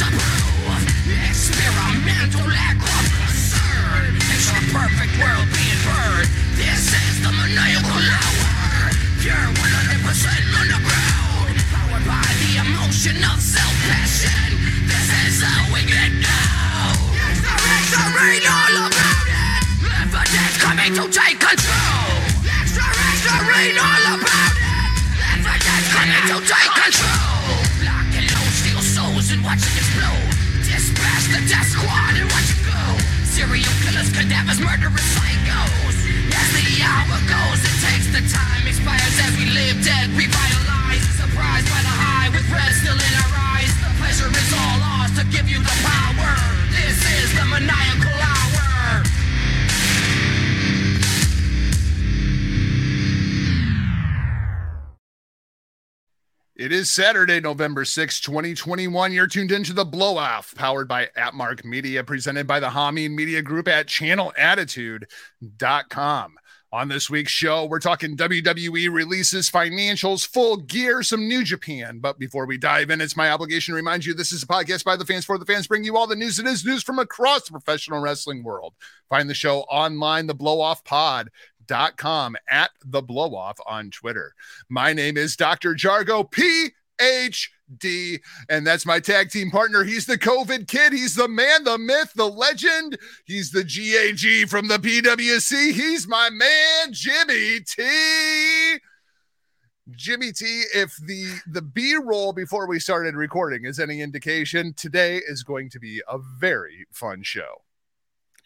to prove. Experimental lack of concern. Picture a perfect world being burned. This is the maniacal hour. Pure 100% underground. Powered by the emotion of self-passion. This is how we get down. Extra, read all about it. Evidence coming to take control. Souls and watch it explode. Dispatch the death squad and watch it go. Serial killers, cadavers, murderous psychos. As the hour goes, it takes the time expires as we live dead, revitalized. Surprised by the high with red still in our eyes. The pleasure is all ours to give you the power. This is the maniacal hour. It is Saturday, November 6, 2021. You're tuned into the Blow Off, powered by Atmark Media, presented by the Hameen Media Group at channelattitude.com. On this week's show, we're talking WWE releases, financials, full gear, some New Japan. But before we dive in, it's my obligation to remind you this is a podcast by the fans for the fans, bring you all the news that is news from across the professional wrestling world. Find the show online, the Blow Off Pod dot com at the blow off on Twitter. My name is Dr. Jargo PhD, and that's my tag team partner. He's the COVID kid. He's the man, the myth, the legend. He's the GAG from the PWC. He's my man, Jimmy T. Jimmy T, if the the B roll before we started recording is any indication, today is going to be a very fun show.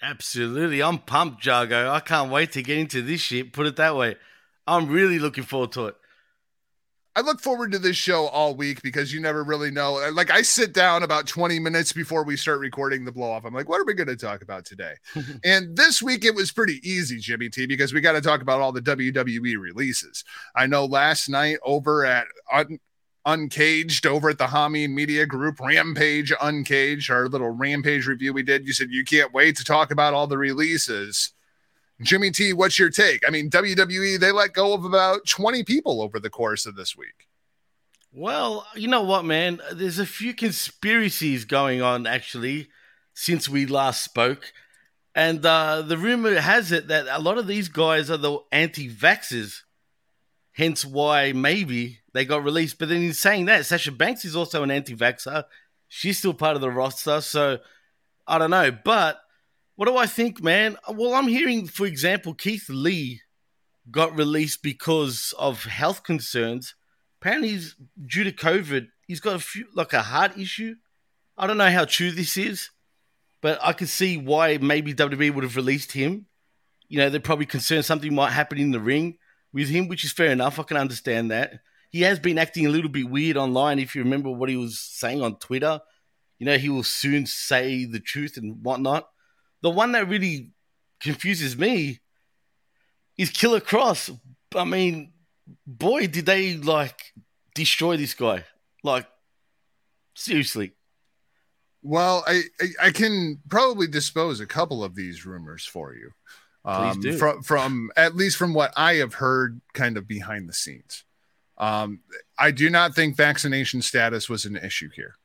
Absolutely. I'm pumped, Jargo. I can't wait to get into this shit. Put it that way. I'm really looking forward to it. I look forward to this show all week because you never really know. Like I sit down about 20 minutes before we start recording the blow off. I'm like, what are we going to talk about today? and this week it was pretty easy, Jimmy T, because we got to talk about all the WWE releases. I know last night over at Un- Uncaged over at the Hameen Media Group, Rampage Uncaged, our little Rampage review we did. You said you can't wait to talk about all the releases. Jimmy T, what's your take? I mean, WWE, they let go of about 20 people over the course of this week. Well, you know what, man? There's a few conspiracies going on actually since we last spoke. And uh, the rumor has it that a lot of these guys are the anti vaxxers, hence why maybe they got released. But then in saying that, Sasha Banks is also an anti vaxxer. She's still part of the roster. So I don't know. But what do I think, man? Well, I'm hearing, for example, Keith Lee got released because of health concerns. Apparently, he's due to COVID. He's got a few, like a heart issue. I don't know how true this is, but I could see why maybe WWE would have released him. You know, they're probably concerned something might happen in the ring with him, which is fair enough. I can understand that. He has been acting a little bit weird online. If you remember what he was saying on Twitter, you know, he will soon say the truth and whatnot. The one that really confuses me is Killer Kross. I mean, boy, did they like destroy this guy. Like, seriously. Well, I, I, I can probably dispose a couple of these rumors for you. Um, from from at least from what I have heard, kind of behind the scenes. Um, I do not think vaccination status was an issue here.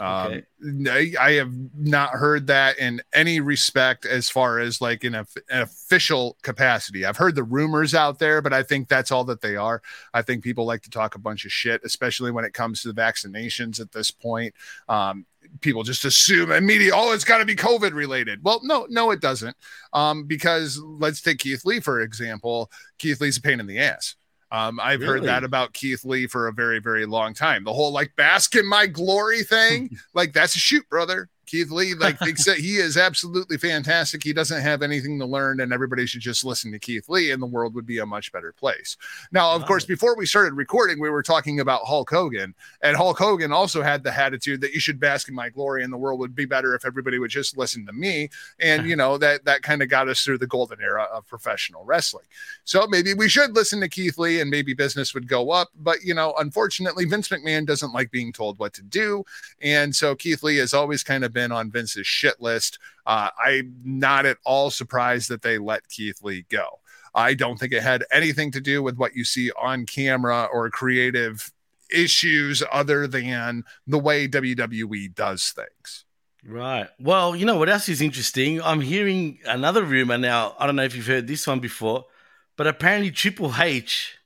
Um, I, I have not heard that in any respect as far as like in a, an official capacity. I've heard the rumors out there, but I think that's all that they are. I think people like to talk a bunch of shit, especially when it comes to the vaccinations at this point. Um, people just assume immediately, oh, it's got to be COVID related. Well, no, no, it doesn't. Um, because let's take Keith Lee, for example. Keith Lee's a pain in the ass. Um, I've heard that about Keith Lee for a very, very long time. The whole like bask in my glory thing, like that's a shoot, brother. Keith Lee, like thinks that he is absolutely fantastic. He doesn't have anything to learn, and everybody should just listen to Keith Lee, and the world would be a much better place. Now, of Wow. course, before we started recording, we were talking about Hulk Hogan, and Hulk Hogan also had the attitude that you should bask in my glory, and the world would be better if everybody would just listen to me. And you know that that kind of got us through the golden era of professional wrestling. So maybe we should listen to Keith Lee, and maybe business would go up. But you know, unfortunately, Vince McMahon doesn't like being told what to do, and so Keith Lee has always kind of been on Vince's shit list. Uh, I'm not at all surprised that they let Keith Lee go. I don't think it had anything to do with what you see on camera or creative issues other than the way WWE does things. Right. Well, you know what else is interesting? I'm hearing another rumor now. I don't know if you've heard this one before, but apparently Triple H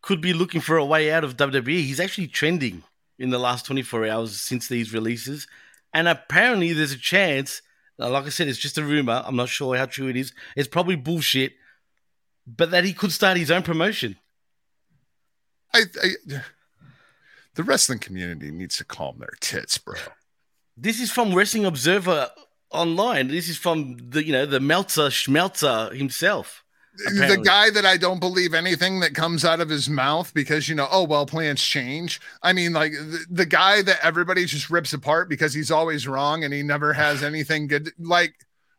could be looking for a way out of WWE. He's actually trending in the last 24 hours since these releases. And apparently there's a chance, like I said, it's just a rumor. I'm not sure how true it is. It's probably bullshit, but that he could start his own promotion. I, I the wrestling community needs to calm their tits, bro. This is from Wrestling Observer online. This is from the you know the Meltzer Schmelzer himself. Apparently. The guy that I don't believe anything that comes out of his mouth because you know, oh well, plans change. I mean, like the, the guy that everybody just rips apart because he's always wrong and he never has anything good. Like,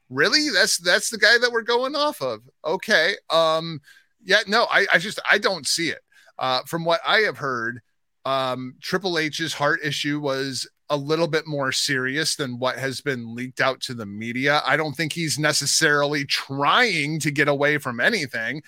really? That's that's the guy that we're going off of. Okay. Um. Yeah. No. I I just I don't see it. Uh, from what I have heard, um, Triple H's heart issue was a little bit more serious than what has been leaked out to the media. I don't think he's necessarily trying to get away from anything.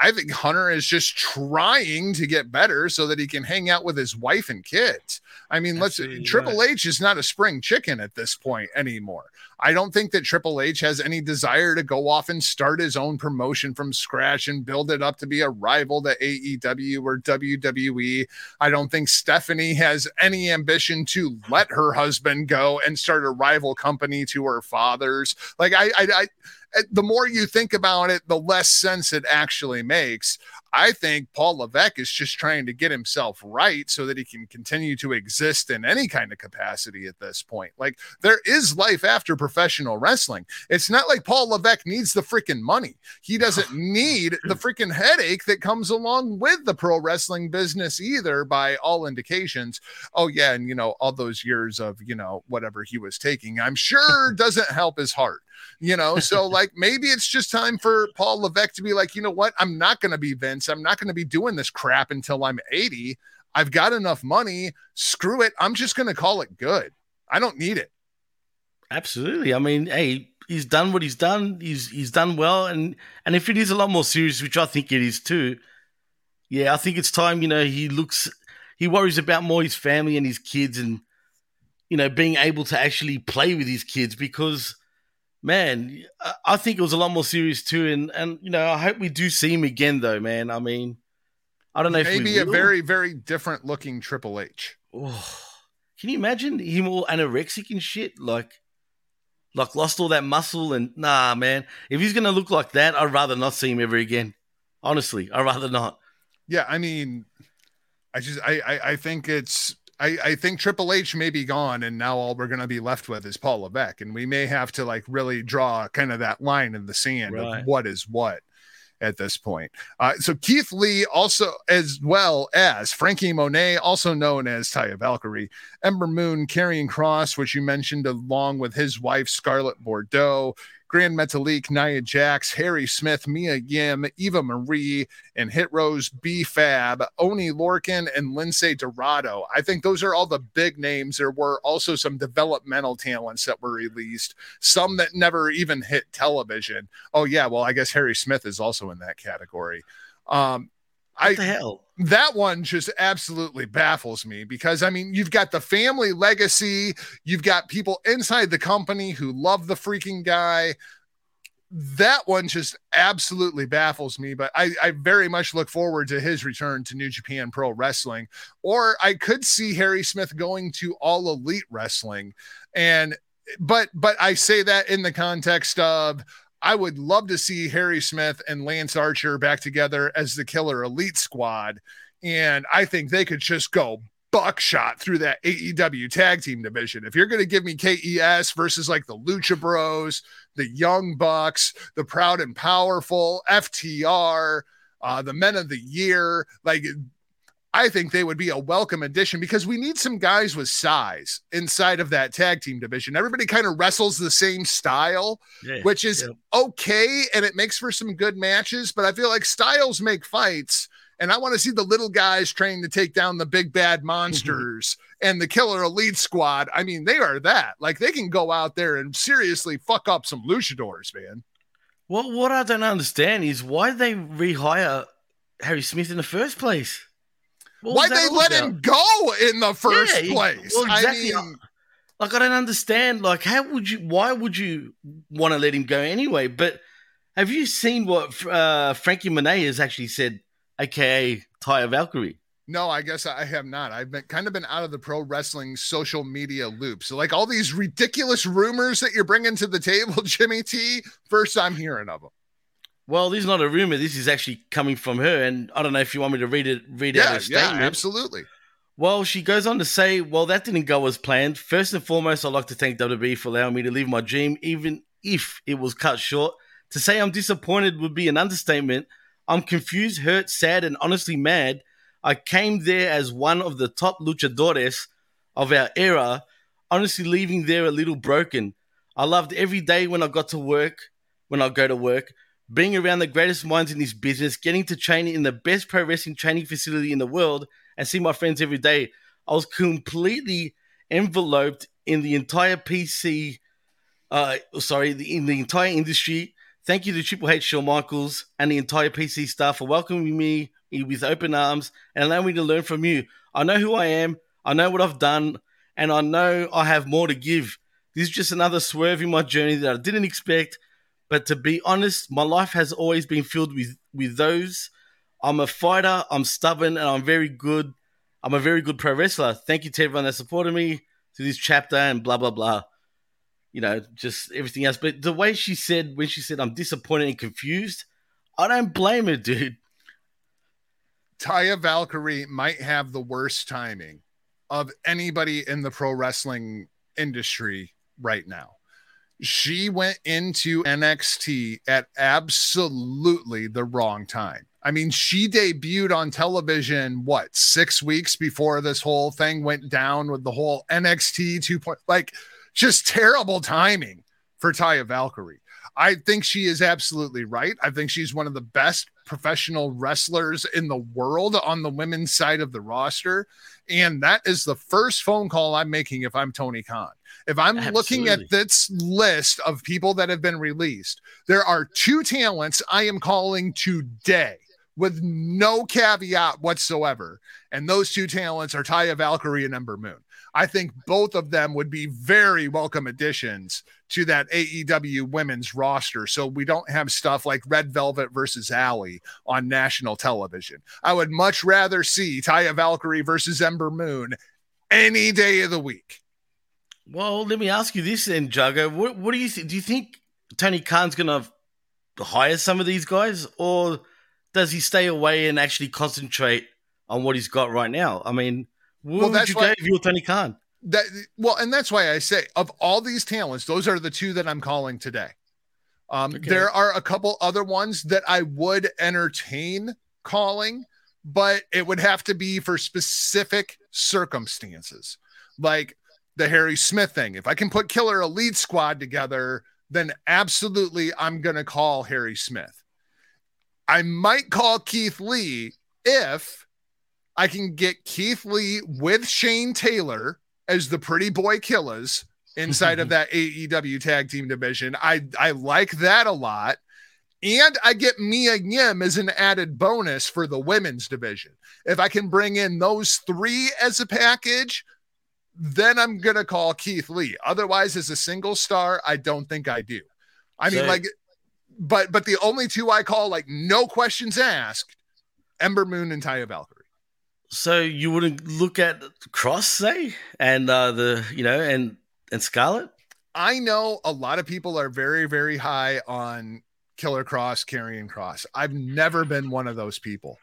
I think Hunter is just trying to get better so that he can hang out with his wife and kids. I mean, Absolutely let's Triple right. H is not a spring chicken at this point anymore. I don't think that Triple H has any desire to go off and start his own promotion from scratch and build it up to be a rival to AEW or WWE. I don't think Stephanie has any ambition to let her husband go and start a rival company to her father's. Like I I, I the more you think about it, the less sense it actually makes. I think Paul Levesque is just trying to get himself right so that he can continue to exist in any kind of capacity at this point. Like there is life after professional wrestling. It's not like Paul Levesque needs the freaking money. He doesn't need the freaking headache that comes along with the pro wrestling business either, by all indications. Oh, yeah. And, you know, all those years of, you know, whatever he was taking, I'm sure doesn't help his heart you know? So like maybe it's just time for paul levesque to be like you know what? I'm not going to be vince. I'm not going to be doing this crap until i'm 80 i've got enough money. Screw it. I'm just going to call it good. I don't need it. Absolutely. I mean hey he's done what he's done. He's he's done well. And and if it is a lot more serious which i think it is too yeah i think it's time you know he looks he worries about more his family and his kids and you know being able to actually play with his kids because man, I think it was a lot more serious too. And and you know, I hope we do see him again, though, man. I mean, I don't know. Maybe a very very different looking Triple H. Oh, can you imagine him all anorexic and shit, like? Like lost all that muscle and nah, man. If he's gonna look like that, I'd rather not see him ever again. Honestly, I'd rather not. Yeah, I mean, I just I, I, I think it's I, I think Triple H may be gone, and now all we're going to be left with is Paul Levesque, and we may have to like really draw kind of that line in the sand right. of what is what at this point. Uh, so Keith Lee, also as well as Franky Monet, also known as Taya Valkyrie, Ember Moon, Karrion Kross, which you mentioned, along with his wife Scarlett Bordeaux, Gran Metalik, Nia Jax, Harry Smith, Mia Yim, Eva Marie, and Hit Row's B-Fab, Oni Lorcan, and Lince Dorado. I think those are all the big names. There were also some developmental talents that were released, some that never even hit television. Oh, yeah. Well, I guess Harry Smith is also in that category. Um, I, the hell? That one just absolutely baffles me because I mean, you've got the family legacy, you've got people inside the company who love the freaking guy. That one just absolutely baffles me, but I, I very much look forward to his return to New Japan Pro Wrestling. Or I could see Harry Smith going to All Elite Wrestling. And but but I say that in the context of I would love to see Harry Smith and Lance Archer back together as the Killer Elite Squad. And I think they could just go buckshot through that AEW tag team division. If you're going to give me KES versus like the Lucha Bros, the Young Bucks, the Proud and Powerful, FTR, uh, the Men of the Year, like I think they would be a welcome addition because we need some guys with size inside of that tag team division. Everybody kind of wrestles the same style, yeah, which is yeah. okay and it makes for some good matches, but I feel like styles make fights. And I want to see the little guys trained to take down the big bad monsters mm-hmm. and the killer elite squad. I mean, they are that. Like they can go out there and seriously fuck up some luchadors, man. Well, what I don't understand is why they rehire Harry Smith in the first place. Why'd they let about? him go in the first Yeah, place? well, exactly. I mean, Like I don't understand. Like how would you? Why would you want to let him go anyway? But have you seen what uh, Franky Monet has actually said, aka Taya Valkyrie? no, I guess I have not. I've been kind of been out of the pro wrestling social media loop. So, like all these ridiculous rumors that you're bringing to the table, Jimmy T. First time hearing of them. Well, this is not a rumor. This is actually coming from her, and I don't know if you want me to read it. Read out Yeah, her yeah, statement. absolutely. Well, she goes on to say, well, that didn't go as planned. First and foremost, I'd like to thank WWE for allowing me to live my dream, even if it was cut short. To say I'm disappointed would be an understatement. I'm confused, hurt, sad, and honestly mad. I came there as one of the top luchadores of our era, honestly leaving there a little broken. I loved every day when I got to work, when I go to work, being around the greatest minds in this business, getting to train in the best pro wrestling training facility in the world, and see my friends every day. I was completely enveloped in the entire PC, uh, sorry, the, in the entire industry. Thank you to Triple H, Shawn Michaels, and the entire PC staff for welcoming me with open arms and allowing me to learn from you. I know who I am, I know what I've done, and I know I have more to give. This is just another swerve in my journey that I didn't expect. But to be honest, my life has always been filled with with those. I'm a fighter. I'm stubborn, and I'm very good. I'm a very good pro wrestler. Thank you to everyone that supported me through this chapter and blah blah blah. You know, just everything else. But the way she said when she said I'm disappointed and confused, I don't blame her, dude. Taya Valkyrie might have the worst timing of anybody in the pro wrestling industry right now. She went into NXT at absolutely the wrong time. I mean, she debuted on television, what, six weeks before this whole thing went down with the whole NXT 2. Point, like, just terrible timing for Taya Valkyrie. I think she is absolutely right. I think she's one of the best professional wrestlers in the world on the women's side of the roster. And that is the first phone call I'm making if I'm Tony Khan. If I'm looking at this list of people that have been released, there are two talents I am calling today with no caveat whatsoever. And those two talents are Taya Valkyrie and Ember Moon. I think both of them would be very welcome additions to that AEW women's roster. So we don't have stuff like Red Velvet versus Alley on national television. I would much rather see Taya Valkyrie versus Ember Moon any day of the week. Well, let me ask you this then, Jago. What, what do you think? Do you think Tony Khan's going to hire some of these guys, or does he stay away and actually concentrate on what he's got right now? I mean, Well, that's you why- if you were Tony Khan? That well, and that's why I say of all these talents, those are the two that I'm calling today. Um, Okay. There are a couple other ones that I would entertain calling, but it would have to be for specific circumstances, like the Harry Smith thing. If I can put Killer Elite Squad together, then absolutely I'm going to call Harry Smith. I might call Keith Lee if I can get Keith Lee with Shane Taylor as the pretty boy killers inside of that AEW tag team division. I I like that a lot. And I get Mia Yim as an added bonus for the women's division. If I can bring in those three as a package, then I'm going to call Keith Lee. Otherwise, as a single star, I don't think I do. I mean, like, but but the only two I call, like, no questions asked, Ember Moon and Taya Valkyrie. So you wouldn't look at Cross, say, and uh, the you know, and and Scarlet. I know a lot of people are very, very high on Killer Kross, Karrion Kross. I've never been one of those people.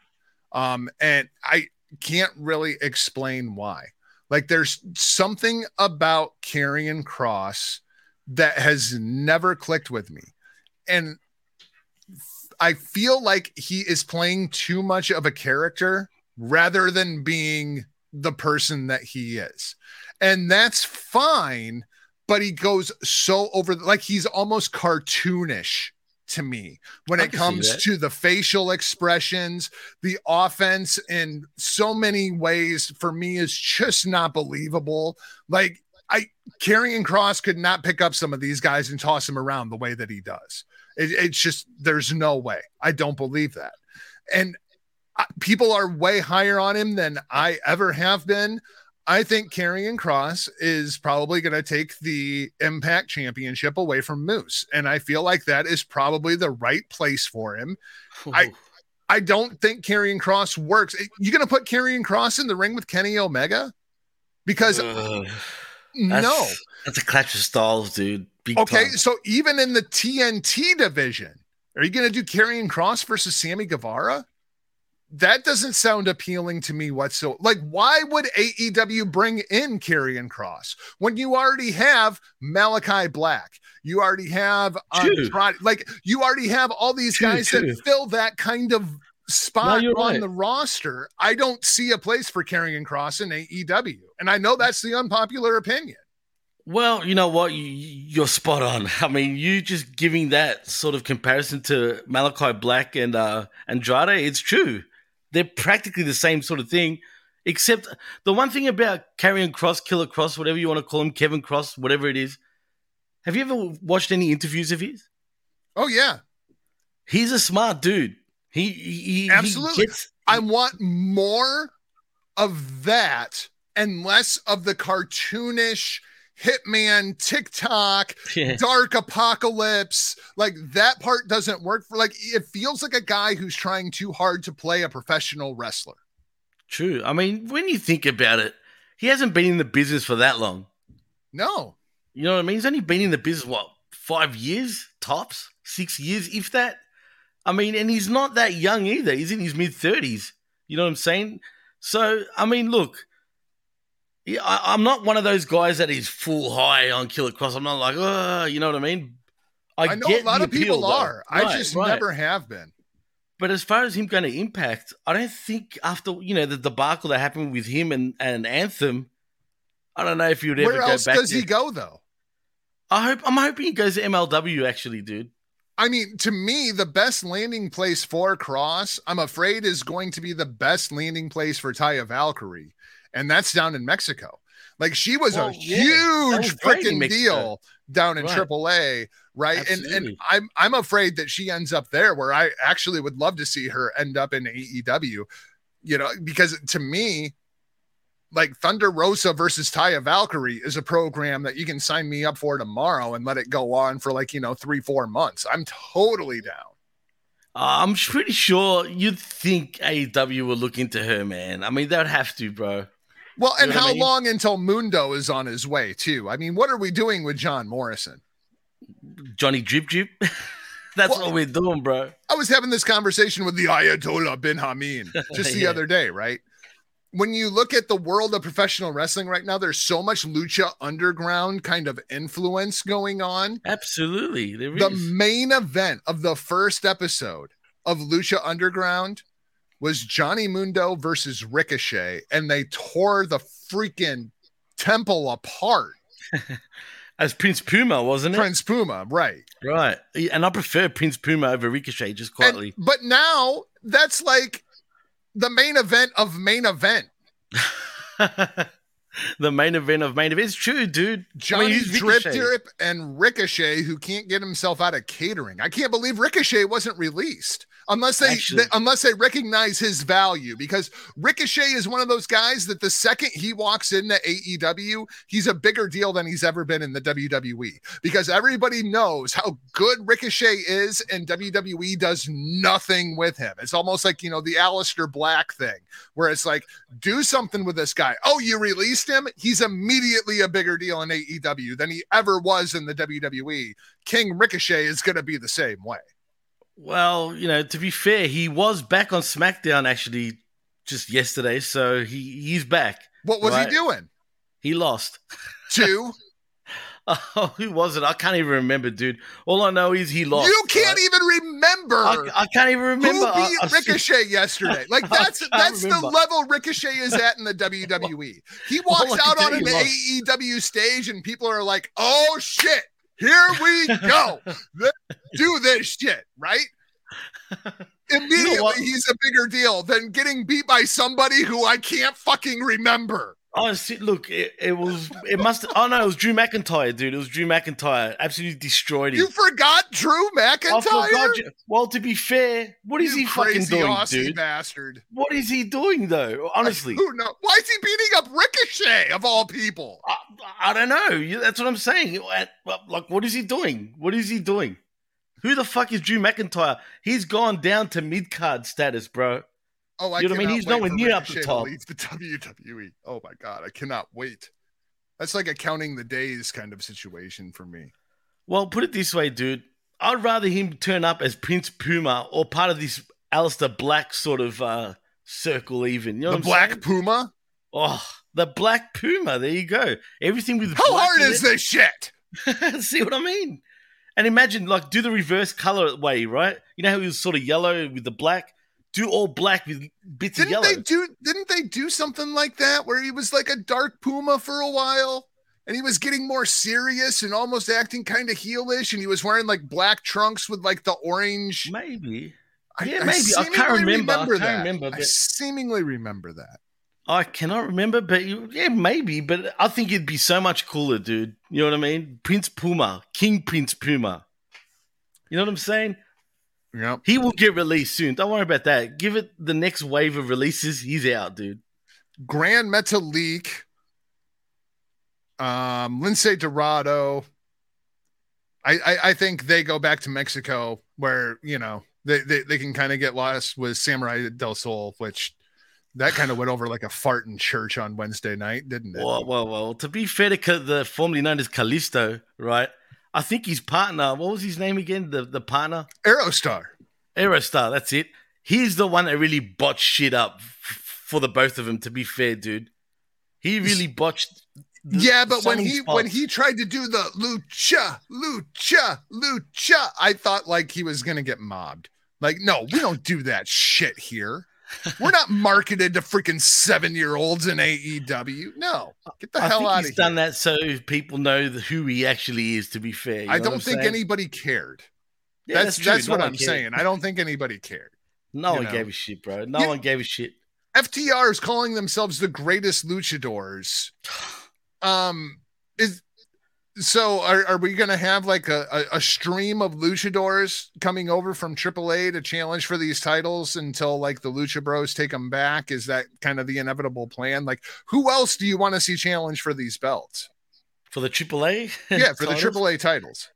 Um, and I can't really explain why. Like, there's something about Karrion Kross that has never clicked with me. And I feel like he is playing too much of a character rather than being the person that he is. And that's fine, but he goes so over like he's almost cartoonish to me when I it comes to the facial expressions, the offense in so many ways for me is just not believable. Like I Karrion Kross could not pick up some of these guys and toss them around the way that he does. It, it's just there's no way. I don't believe that. And people are way higher on him than I ever have been. I think Karrion Kross is probably going to take the Impact Championship away from Moose, and I feel like that is probably the right place for him. I I don't think Karrion Kross works. Eh, You're going to put Karrion Kross in the ring with Kenny Omega? Because Ugh. no. That's- That's a clash of styles, dude. Big Okay, time. so even in the TNT division, are you going to do Karrion Kross versus Sammy Guevara? That doesn't sound appealing to me whatsoever. Like, why would AEW bring in Karrion Kross when you already have Malachi Black? You already have Andrade, like you already have all these True, guys true. that fill that kind of spot you're on right. the roster. I don't see a place for Karrion Kross in AEW, and I know that's the unpopular opinion. Well, you know what? You, you're spot on. I mean, you just giving that sort of comparison to Malachi Black and uh, Andrade, it's true. They're practically the same sort of thing, except the one thing about Karrion Kross, Killer Kross, whatever you want to call him, Kevin Cross, whatever it is. Have you ever watched any interviews of his? Oh yeah, He's a smart dude. He, he, he Absolutely. gets- I want more of that and less of the cartoonish hitman TikTok Yeah. dark apocalypse. Like that part doesn't work for like it feels like a guy who's trying too hard to play a professional wrestler. True. I mean, when you think about it, he hasn't been in the business for that long. No. You know what I mean? He's only been in the business, what, five years tops? Six years, if that? I mean, and he's not that young either. He's in his mid 30s. You know what I'm saying? So, I mean, look, yeah, I, I'm not one of those guys that is full high on Killer Kross. I'm not like, oh, you know what I mean? I, know get a lot of people though. are. I just right. never have been. But as far as him going to impact, I don't think after you know the debacle that happened with him and, and Anthem, I don't know if you'd ever Where go else back. does he go though? I hope I'm hoping he goes to MLW actually, dude. I mean, to me, the best landing place for Cross, I'm afraid, is going to be the best landing place for Taya Valkyrie, and that's down in Mexico. Like she was Well, a yeah, huge freaking deal down in Right. AAA, right? And and I'm I'm afraid that she ends up there, where I actually would love to see her end up in AEW, you know, because to me. Like Thunder Rosa versus Taya Valkyrie is a program that you can sign me up for tomorrow and let it go on for like, you know, three, four months. I'm totally down. Uh, I'm pretty sure you'd think AEW would look into her, man. I mean, they'd have to, bro. Well, and You know how I mean? long until Mundo is on his way, too? I mean, what are we doing with John Morrison? Johnny Drip Drip. That's Well- what we're doing, bro. I was having this conversation with the Ayatollah bin Hameen just the Yeah. other day, right? When you look at the world of professional wrestling right now, there's so much lucha underground kind of influence going on. Absolutely. The main event of the first episode of Lucha Underground was Johnny Mundo versus Ricochet, and they tore the freaking temple apart. As Prince Puma, wasn't it? Prince Puma, right? Right. And I prefer Prince Puma over Ricochet, just And- quietly. but now that's like the main event of main event. the main event of main event. It's true, dude. Johnny who's Drip Drip and Ricochet, who can't get himself out of catering. I can't believe Ricochet wasn't released unless they, Actually- they- unless they recognize his value. Because Ricochet is one of those guys that the second he walks into AEW, he's a bigger deal than he's ever been in the WWE. Because everybody knows how good Ricochet is, and WWE does nothing with him. It's almost like you know the Aleister Black thing, where it's like do something with this guy. Oh, you released him? He's immediately a bigger deal in AEW than he ever was in the WWE. King Ricochet is going to be the same way. Well, you know, to be fair, he was back on SmackDown actually just yesterday, so he he's back. What was Right. he doing? He lost. Two? Oh, who was it? I can't even remember, dude. All I know is he lost. you can't right? even remember. I, I can't even remember. Who beat I Ricochet yesterday? Like that's that's the level Ricochet is at in the WWE. He walks out on an AEW stage and people are like, "Oh shit, here we go, Let's do this shit." Right? Immediately, what? he's a bigger deal than getting beat by somebody who I can't fucking remember. Oh, look, it, it was. It must. Oh no, it was Drew McIntyre, dude. It was Drew McIntyre. Absolutely destroyed him. You forgot Drew McIntyre? I forgot. Well, to be fair, what is You he fucking doing, Aussie dude? bastard. What is he doing though? Honestly, Who knows? Why is he beating up Ricochet of all people? I, I don't know. That's what I'm saying. Like, what is he doing? What is he doing? Who the fuck is Drew McIntyre? He's gone down to mid card status, bro. Oh, I You know what I mean? He's nowhere near up the to top. leave the WWE. Oh my god, I cannot wait. That's like a counting the days kind of situation for me. Well, put it this way, dude. I'd rather him turn up as Prince Puma or part of this Aleister Black sort of uh, circle, even. You know the Black saying? Puma. Oh, the Black Puma. There you go. Everything with How hard is it. this shit? See what I mean? And imagine, like, do the reverse color way, right? You know how he was sort of yellow with the black? Do all black with bits of Didn't yellow. they do? Didn't they do something like that where he was like a dark Puma for a while, and he was getting more serious and almost acting kind of heelish, and he was wearing like black trunks with like the orange. Maybe. I- Yeah, I maybe. I can't remember. I can't that. remember, I but- seemingly remember that. I cannot remember, but yeah, maybe. But I think it'd be so much cooler, dude. You know what I mean? Prince Puma, King Prince Puma. You know what I'm saying? Yep. He will get released soon. Don't worry about that. Give it the next wave of releases. He's out, dude. Gran Metalik, um, Lince Dorado. I, I, I think they go back to Mexico where, you know, they, they, they can kind of get lost with Samurai del Sol, which that kind of went over like a fart in church on Wednesday night, didn't it? Well, well, well. To be fair to the formerly known as Kalisto, right? I think his partner, what was his name again? The the partner, Aerostar. Aerostar. That's it. He's the one that really botched shit up for the both of them. To be fair, dude, he really botched. the- Yeah, but when he spots. when he tried to do the lucha, lucha, lucha, I thought like he was gonna get mobbed. Like, no, we don't do that shit here. We're not marketed to freaking seven year olds in AEW. No, get the I hell think out he's done that so people know who he actually is. To be fair, you I don't think saying? anybody cared. Yeah, that's that's, No what I'm cared. saying. I don't think anybody cared. No one know. gave a shit, bro. No Yeah. one gave a shit. FTR is calling themselves the greatest luchadors. Um, is so are, are we going to have like a, a, stream of luchadors coming over from AAA to challenge for these titles until like the Lucha Bros take them back? Is that kind of the inevitable plan? Like, who else do you want to see challenge for these belts? For the AAA, Yeah, for the? AAA titles.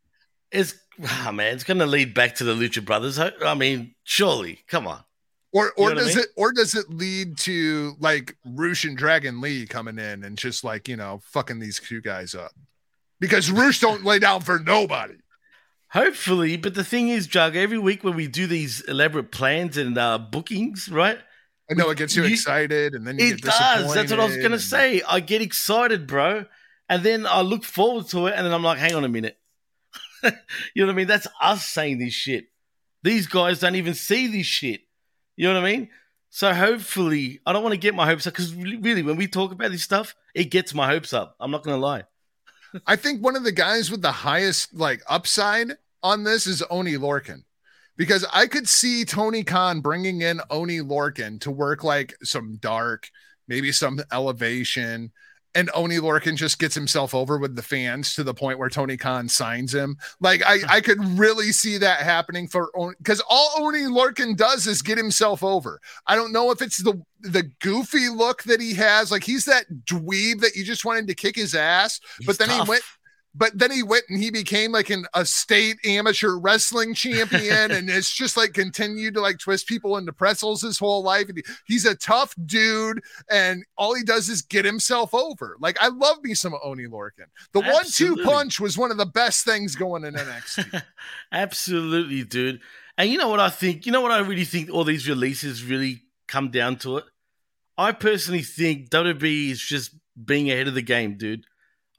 It's ah man, it's gonna lead back to the Lucha Brothers. I, I mean, surely, come on. Or or know what I does mean? it or does it lead to like Roosh and Dragon Lee coming in and just like, you know, fucking these two guys up? Because Roosh don't lay down for nobody. Hopefully, but the thing is, Jug, every week when we do these elaborate plans and uh, bookings, right? I know it gets you, You- excited and then you It does. That's what I was gonna say. I get excited, bro, and then I look forward to it, and then I'm like, hang on a minute. you know what I mean? That's us saying this shit. These guys don't even see this shit. You know what I mean? So hopefully, I don't want to get my hopes up because really, when we talk about this stuff, it gets my hopes up. I'm not gonna lie. I think one of the guys with the highest like upside on this is Oni Lorcan. Because I could see Tony Khan bringing in Oni Lorcan to work like some dark, maybe some elevation, and Oni Lorcan just gets himself over with the fans to the point where Tony Khan signs him. Like I, I could really see that happening for because all Oni Lorcan does is get himself over. I don't know if it's the the goofy look that he has, like he's that dweeb that you just wanted to kick his ass, but then tough. he went but then he went and he became like an a state amateur wrestling champion and it's just like continued to like twist people into pretzels his whole life and he- he's a tough dude and all he does is get himself over like i love me some Oni Lorcan the one two punch was one of the best things going in nxt Absolutely, dude. And you know what I think? You know what I really think all these releases really come down to it? I personally think WWE is just being ahead of the game, dude.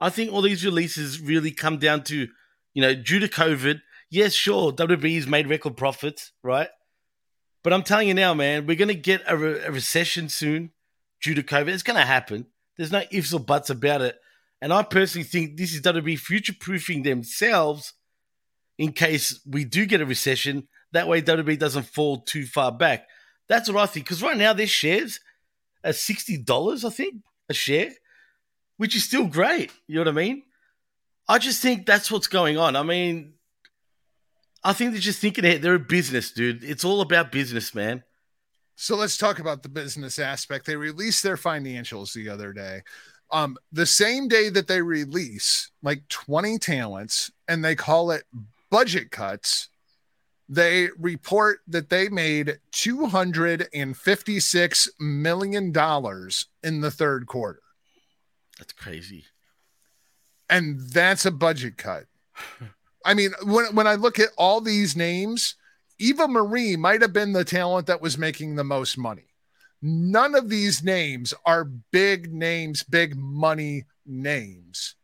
I think all these releases really come down to, you know, due to COVID, yes, sure, WWE's made record profits, right? But I'm telling you now, man, we're going to get a, re- a recession soon due to COVID. It's going to happen. There's no ifs or buts about it. And I personally think this is WWE future proofing themselves in case we do get a recession. That way, WWE doesn't fall too far back. That's what I think. Because right now, their shares are sixty dollars, I think, a share. Which is still great. You know what I mean? I just think that's what's going on. I mean, I think they're just thinking ahead. They're a business, dude. It's all about business, man. So let's talk about the business aspect. They released their financials the other day. Um, the same day that they release like 20 talents and they call it budget cuts, they report that they made $256 million in the third quarter. That's crazy. And that's a budget cut. I mean, when, when I look at all these names, Eva Marie might have been the talent that was making the most money. None of these names are big names, big money names.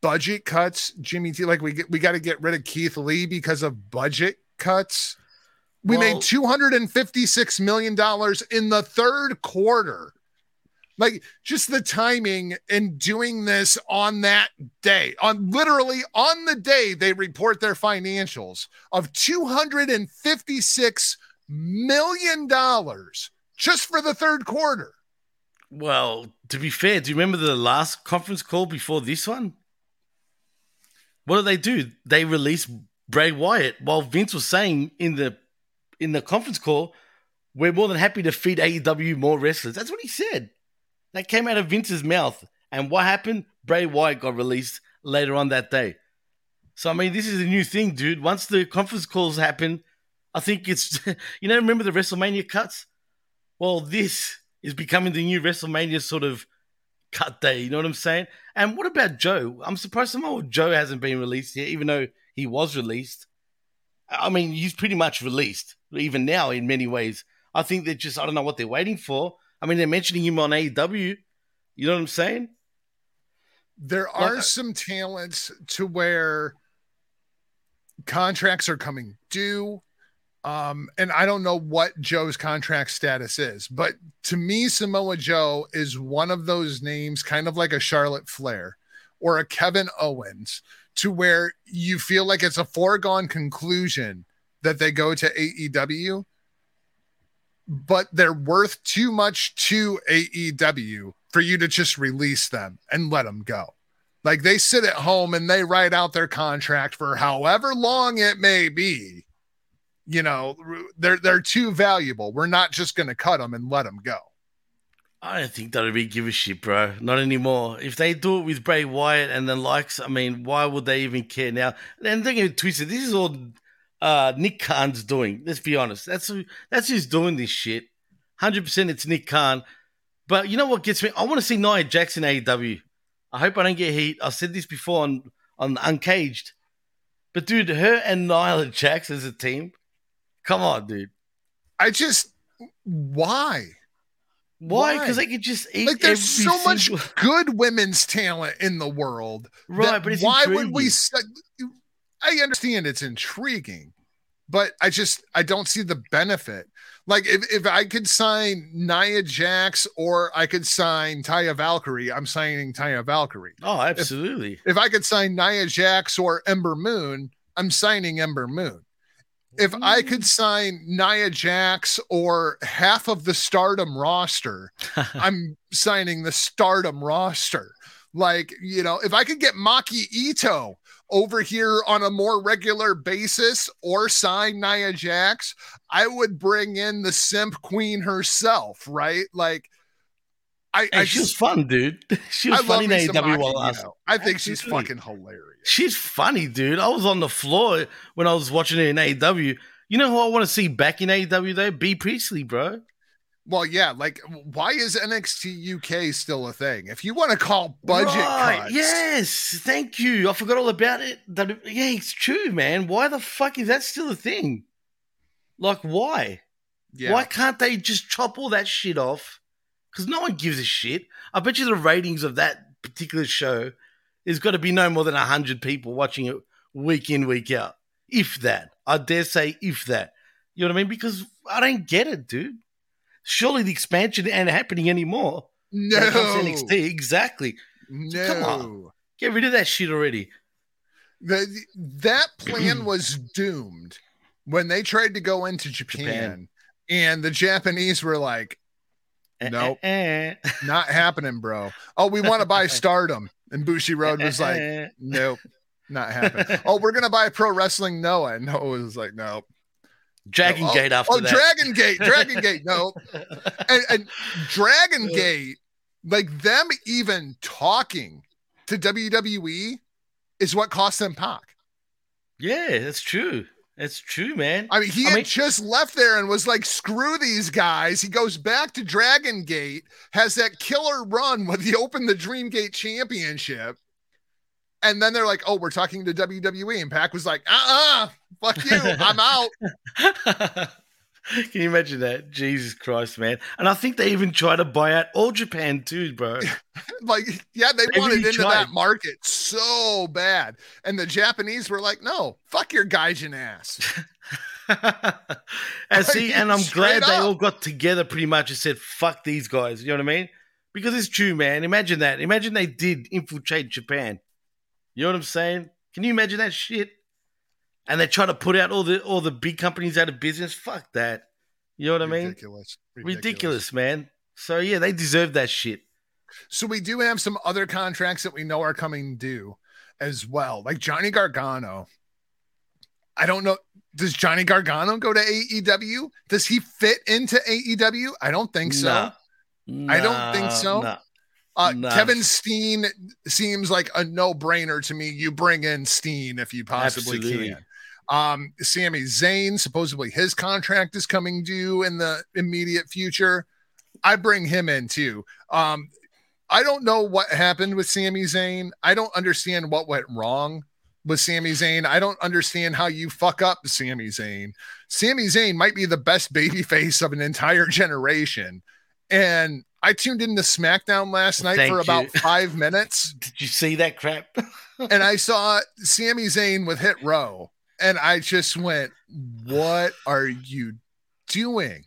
Budget cuts, Jimmy T. Like we get, we got to get rid of Keith Lee because of budget cuts. We Well- made two hundred and fifty-six million dollars in the third quarter. Like just the timing and doing this on that day, on literally on the day they report their financials of two hundred and fifty-six million dollars just for the third quarter. Well, to be fair, do you remember the last conference call before this one? What did they do? They released Bray Wyatt while Vince was saying in the in the conference call, "We're more than happy to feed AEW more wrestlers." That's what he said. That came out of Vince's mouth. And what happened? Bray Wyatt got released later on that day. So I mean, this is a new thing, dude. Once the conference calls happen, I think it's you know remember the WrestleMania cuts. Well, this is becoming the new WrestleMania sort of cut day. You know what I'm saying? And what about Joe? I'm surprised somehow Joe hasn't been released yet, even though he was released. I mean, he's pretty much released even now in many ways. I think they're just I don't know what they're waiting for. I mean, they're mentioning him on AEW. You know what I'm saying? There are I- some talents to where contracts are coming due. Um, and I don't know what Joe's contract status is, but to me, Samoa Joe is one of those names, kind of like a Charlotte Flair or a Kevin Owens, to where you feel like it's a foregone conclusion that they go to AEW, but they're worth too much to AEW for you to just release them and let them go. Like they sit at home and they write out their contract for however long it may be. You know, they're they're too valuable. We're not just going to cut them and let them go. I don't think that'll be give a shit, bro. Not anymore. If they do it with Bray Wyatt and the likes, I mean, why would they even care now? And don't get twisted. This is all uh, Nick Khan's doing. Let's be honest. That's who. That's who's doing this shit. Hundred percent, it's Nick Khan. But you know what gets me? I want to see Nia Jackson AEW. I hope I don't get heat. I said this before on on Uncaged. But dude, her and Nia Jackson as a team. Come on, dude. I just why? Why? Because they could just eat. Like there's so much good women's talent in the world. right? But it's why would we? I understand it's intriguing, but I just I don't see the benefit. Like if, if I could sign Nia Jax or I could sign Taya Valkyrie, I'm signing Taya Valkyrie. Oh, absolutely. If I could sign Nia Jax or Ember Moon, I'm signing Ember Moon. If I could mm. sign Nia Jax or half of the Stardom roster, I'm signing the Stardom roster. Like, you know, if I could get Maki Ito over here on a more regular basis or sign Nia Jax, I would bring in the simp queen herself, right? Like, I, And I she was fun, dude. She was love funny in AEW. I think she's fucking hilarious. She's funny, dude. I was on the floor when I was watching it in AEW. You know who I want to see back in AEW though? Bea Priestley, bro. Well, yeah, like why is NXT UK still a thing? If you want to call budget Right, cuts, Yes, thank you. I forgot all about it. That yeah, it's true, man. Why the fuck is that still a thing? Like, why? yeah. Why can't they just chop all that shit off? Because no one gives a shit. I bet you the ratings of that particular show has got to be no more than 100 people watching it week in, week out. If that. I dare say, if that. You know what I mean? Because I don't get it, dude. Surely the expansion ain't happening anymore. no, When it comes to NXT. Exactly. no. Come on. Get rid of that shit already. The, that plan was doomed when they tried to go into Japan, Japan. and the Japanese were like, Nope. Eh, eh, Not happening, bro. Oh, we want to buy Stardom. And Bushiroad was like, nope, not happening. Oh, we're gonna buy Pro Wrestling Noah. And Noah was like, nope. Dragon oh, Gate after oh, that. Dragon Gate, Dragon Gate, no. And, and Dragon Gate, like them even talking to WWE is what cost them Pac. yeah, that's true. That's true, man. I mean, he I mean- just left there and was like, screw these guys. He goes back to Dragon Gate, has that killer run when he opened the Dream Gate Championship. And then they're like, oh, we're talking to WWE. And Pac was like, uh uh fuck you. I'm out. Can you imagine that? Jesus Christ, man. And I think they even tried to buy out all Japan too, bro. Like, yeah, they They wanted really into tried. that market so bad. And the Japanese were like, no, fuck your Gaijin ass. and see, and I'm glad they all got together pretty much and said, fuck these guys. You know what I mean? Because it's true, man. Imagine that. Imagine they did infiltrate Japan. You know what I'm saying? Can you imagine that shit? And they try to put out all the all the big companies out of business. Fuck that. You know what I mean? Ridiculous. Ridiculous, man. So yeah, they deserve that shit. So we do have some other contracts that we know are coming due as well, like Johnny Gargano. I don't know. Does Johnny Gargano go to AEW? Does he fit into AEW? I don't think so. Nah. I don't think so. Nah. Uh, No. Kevin Steen seems like a no-brainer to me. You bring in Steen if you possibly Absolutely. can. Um, Sami Zayn, supposedly his contract is coming due in the immediate future. I bring him in too. Um, I don't know what happened with Sami Zayn. I don't understand what went wrong with Sami Zayn. I don't understand how you fuck up Sami Zayn. Sami Zayn might be the best baby face of an entire generation. And I tuned into SmackDown last night Thank for you. about five minutes Did you see that crap? and I saw Sami Zayn with Hit Row, and I just went, "What are you doing?"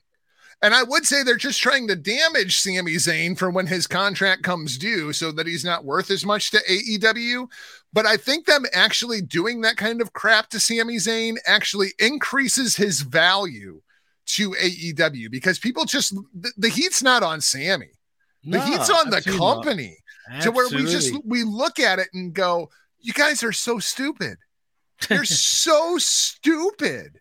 And I would say they're just trying to damage Sami Zayn for when his contract comes due, so that he's not worth as much to AEW. But I think them actually doing that kind of crap to Sami Zayn actually increases his value to AEW because people just the, the heat's not on Sami. The No, heat's on the company to where we just we look at it and go, "You guys are so stupid. You're so stupid."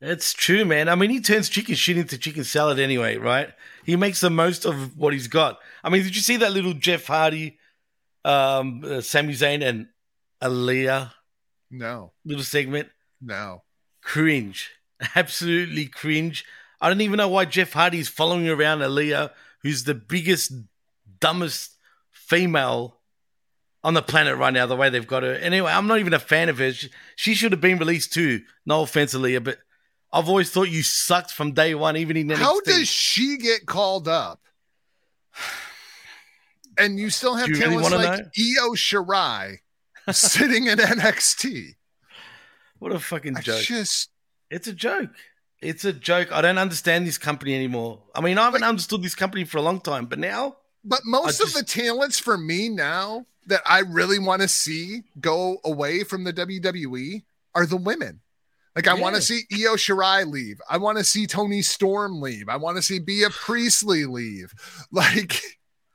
It's true, man. I mean, he turns chicken shit into chicken salad anyway, right? He makes the most of what he's got. I mean, did you see that little Jeff Hardy, um, uh, Sami Zayn, and Aliyah No, little segment? no. Cringe, absolutely cringe. I don't even know why Jeff Hardy is following around Aliyah, who's the biggest, dumbest female on the planet right now. The way they've got her. Anyway, I'm not even a fan of her. She, she should have been released too. No offense, Aliyah, but I've always thought you sucked from day one, even in NXT. How does she get called up? And you still have you really talents like Io Shirai sitting in NXT. what a fucking I joke! just It's a joke. It's a joke. I don't understand this company anymore. I mean, I haven't understood this company for a long time, but now But most I of the talents for me now that I really want to see go away from the WWE are the women. Like I want to see Io Shirai leave. I want to see Toni Storm leave. I want to see Bea Priestley leave. Like,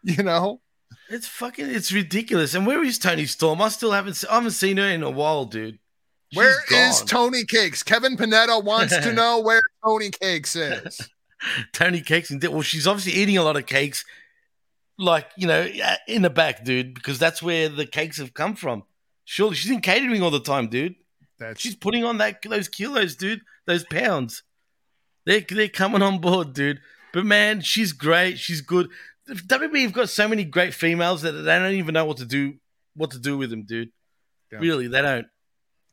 you know, it's fucking it's ridiculous. And where is Toni Storm? I still haven't I haven't seen her in a while, dude. Where is. Tony Cakes? Kevin Panetta wants to know where Tony Cakes is. Tony Cakes and well, she's obviously eating a lot of cakes, like you know, in the back, dude, because that's where the cakes have come from. Surely she's in catering all the time, dude. That's She's putting on that those kilos, dude, those pounds. They're they're coming on board, dude. But man, she's great. She's good. WWE have got so many great females that they don't even know what to do what to do with them, dude. Yeah. Really, they don't.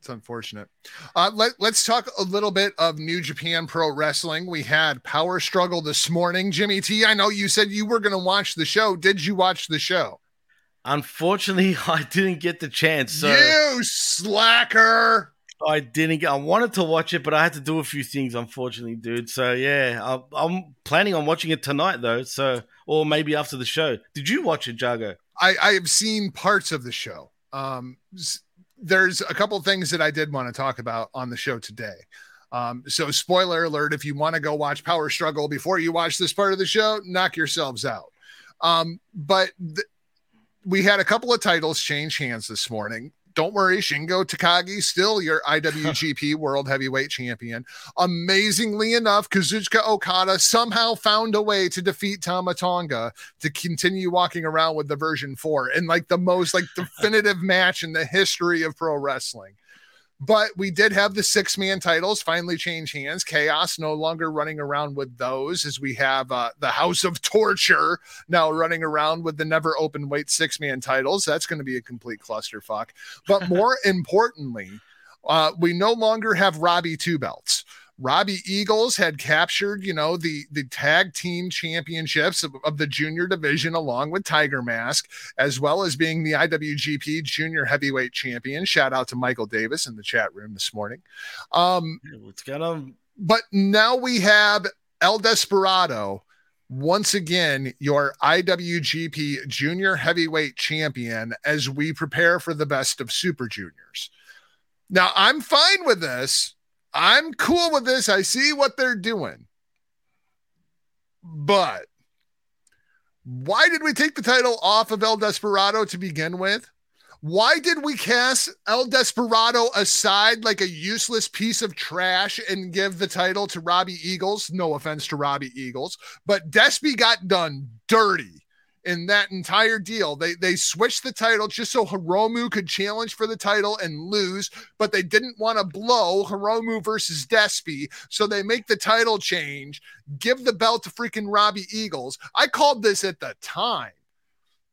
It's unfortunate. Uh, let, let's talk a little bit of New Japan Pro Wrestling. We had Power Struggle this morning. Jimmy T, I know you said you were going to watch the show. Did you watch the show? Unfortunately, I didn't get the chance. So you slacker. I didn't get. I wanted to watch it, but I had to do a few things, unfortunately, dude. So yeah, I, I'm planning on watching it tonight, though. So or maybe after the show. Did you watch it, Jago? I, I have seen parts of the show. Um, there's a couple things that I did want to talk about on the show today. Um, so, spoiler alert if you want to go watch Power Struggle before you watch this part of the show, knock yourselves out. Um, but th- we had a couple of titles change hands this morning. Don't worry, Shingo Takagi still your IWGP World Heavyweight Champion. Amazingly enough, Kazuchika Okada somehow found a way to defeat Tama Tonga to continue walking around with the version 4 in like the most like definitive match in the history of pro wrestling. But we did have the six man titles finally change hands. Chaos no longer running around with those, as we have uh, the House of Torture now running around with the NEVER Openweight six man titles. That's going to be a complete clusterfuck. But more importantly, uh, we no longer have Robbie two belts. Robbie Eagles had captured, you know, the the tag team championships of, of, the junior division along with Tiger Mask, as well as being the IWGP Junior Heavyweight Champion. Shout out to Michael Davis in the chat room this morning. Um, What's going on? But now we have El Desperado once again your IWGP Junior Heavyweight Champion as we prepare for the best of Super Juniors. Now, I'm fine with this I'm cool with this. I see what they're doing. But why did we take the title off of El Desperado to begin with? Why did we cast El Desperado aside like a useless piece of trash and give the title to Robbie Eagles? No offense to Robbie Eagles, but Despy got done dirty in that entire deal. They they switched the title just so Hiromu could challenge for the title and lose, but they didn't want to blow Hiromu versus Despy, so they make the title change, give the belt to freaking Robbie Eagles. I called this at the time.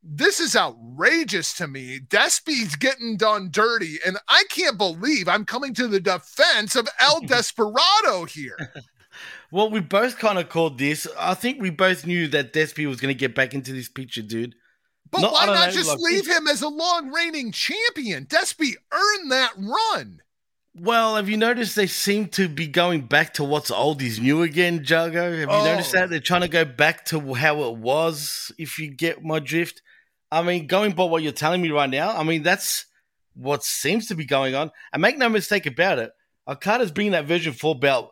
This is outrageous to me. Despy's getting done dirty, and I can't believe I'm coming to the defense of El Desperado here. Well, we both kind of called this. I think we both knew that Despy was going to get back into this picture, dude. But not, why not know, just like, leave him as a long reigning champion? Despy earned that run. Well, have you noticed they seem to be going back to what's old is new again, Jago? Have you oh. noticed that? They're trying to go back to how it was, if you get my drift. I mean, going by what you're telling me right now, I mean, that's what seems to be going on. And make no mistake about it, Okada's bringing that version 4 belt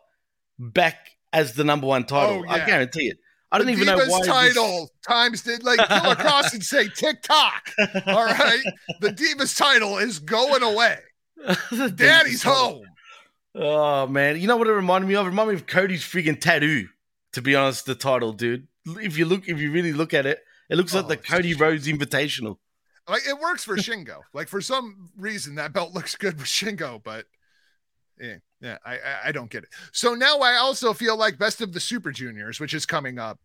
back as the number one title. Oh, yeah. I guarantee it. I don't even Divas know why. title this... times did like go across and say TikTok. All right, the Divas title is going away. Daddy's home. Oh man, you know what it reminded me of? It reminded me of Cody's freaking tattoo. To be honest, the title, dude. If you look, if you really look at it, it looks oh, like the Cody Rhodes Invitational. Like it works for Shingo. like for some reason, that belt looks good with Shingo, but yeah, yeah, I, I don't get it. So now I also feel like Best of the Super Juniors, which is coming up,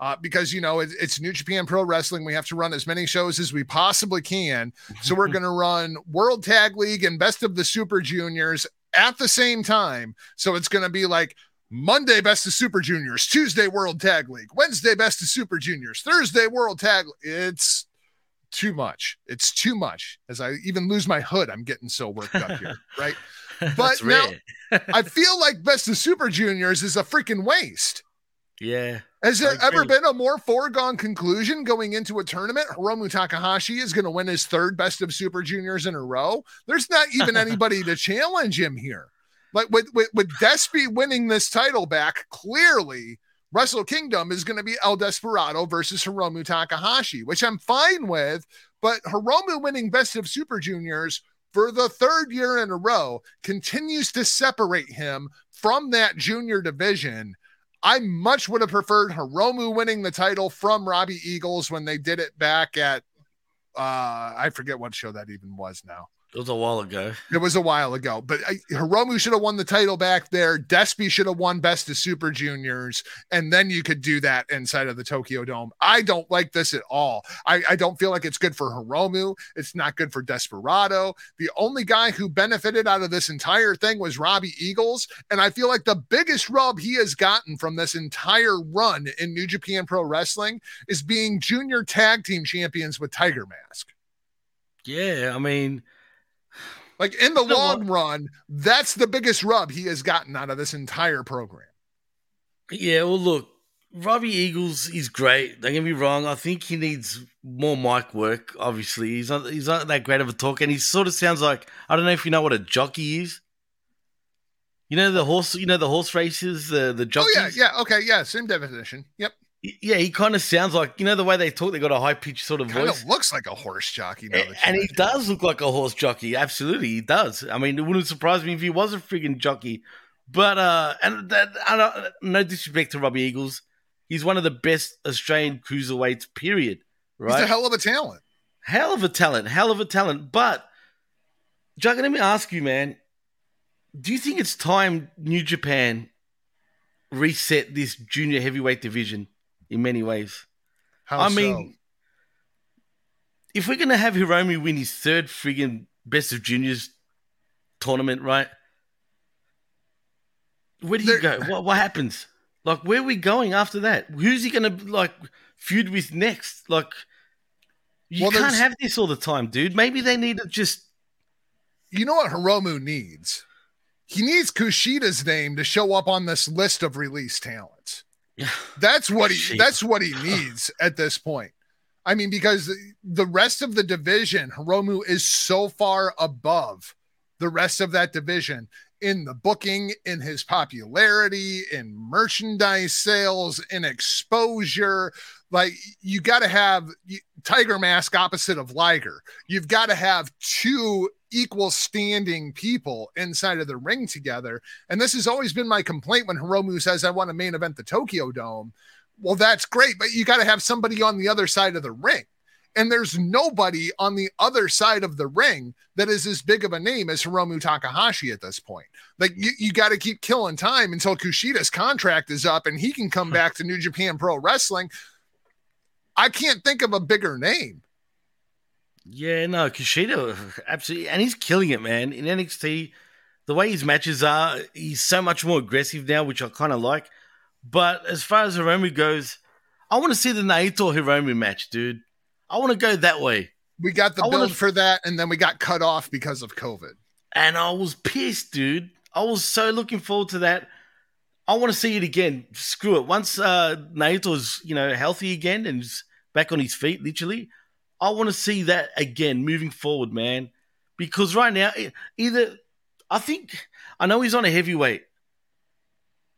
uh, because you know it, it's New Japan Pro Wrestling. We have to run as many shows as we possibly can. So we're going to run World Tag League and Best of the Super Juniors at the same time. So it's going to be like Monday Best of Super Juniors, Tuesday World Tag League, Wednesday Best of Super Juniors, Thursday World Tag. It's too much. It's too much. As I even lose my hood, I'm getting so worked up here, right? But now I feel like Best of Super Juniors is a freaking waste. Yeah. Has there ever been a more foregone conclusion going into a tournament? Hiromu Takahashi is going to win his third Best of Super Juniors in a row. There's not even anybody to challenge him here. Like with, with, with Despy winning this title back, clearly Wrestle Kingdom is going to be El Desperado versus Hiromu Takahashi, which I'm fine with. But Hiromu winning Best of Super Juniors for the third year in a row continues to separate him from that junior division. I much would have preferred Hiromu winning the title from Robbie Eagles when they did it back at uh I forget what show that even was now. It was a while ago. It was a while ago, but I, Hiromu should have won the title back there. Despy should have won Best of Super Juniors, and then you could do that inside of the Tokyo Dome. I don't like this at all. I, I don't feel like it's good for Hiromu. It's not good for Desperado. The only guy who benefited out of this entire thing was Robbie Eagles, and I feel like the biggest rub he has gotten from this entire run in New Japan Pro Wrestling is being junior tag team champions with Tiger Mask. Yeah, I mean like in the long run, that's the biggest rub he has gotten out of this entire program. Yeah, well, look, Robbie Eagles is great. Don't get me wrong. I think he needs more mic work. Obviously, he's not he's not that great of a talker, and he sort of sounds like I don't know if you know what a jockey is. You know the horse. You know the horse races. The the Oh yeah, yeah, okay, yeah, same definition. Yep, yeah. He kind of sounds like you know the way they talk. They got a high pitched sort of kind voice. of looks like a horse jockey. And he does look like a horse jockey. Absolutely, he does. I mean, it wouldn't surprise me if he was a friggin' jockey. But uh, and that, I don't, no disrespect to Robbie Eagles, he's one of the best Australian cruiserweights. Period. Right? He's a hell of a talent. hell of a talent, hell of a talent. But Jugger, let me ask you, man. Do you think it's time New Japan reset this junior heavyweight division in many ways? How I so? mean, if we're gonna have Hiromu win his third friggin' best of juniors tournament, right? Where do you go? What what happens? Like, where are we going after that? Who's he gonna like feud with next? Like, you Well, can't there's- have this all the time, dude. Maybe they need to just you know what Hiromu needs? He needs Kushida's name to show up on this list of release talents. That's what he that's what he needs at this point. I mean, because the rest of the division, Hiromu is so far above the rest of that division in the booking, in his popularity, in merchandise sales, in exposure. Like you got to have Tiger Mask opposite of Liger. You've got to have two equal standing people inside of the ring together. And this has always been my complaint when Hiromu says, I want to main event the Tokyo Dome. Well, that's great, but you got to have somebody on the other side of the ring. And there's nobody on the other side of the ring that is as big of a name as Hiromu Takahashi at this point. Like you, you got to keep killing time until Kushida's contract is up and he can come back to New Japan Pro Wrestling. I can't think of a bigger name. Yeah, no, Kushida, absolutely, and he's killing it, man. In NXT, the way his matches are, he's so much more aggressive now, which I kind of like. But as far as Hiromu goes, I want to see the Naito Hiromu match, dude. I want to go that way. We got the I wanna- build for that, and then we got cut off because of COVID. And I was pissed, dude. I was so looking forward to that. I want to see it again. Screw it. Once uh, Naito's, you know, healthy again and he's back on his feet, literally, I want to see that again moving forward, man. Because right now, either I think I know he's on a heavyweight,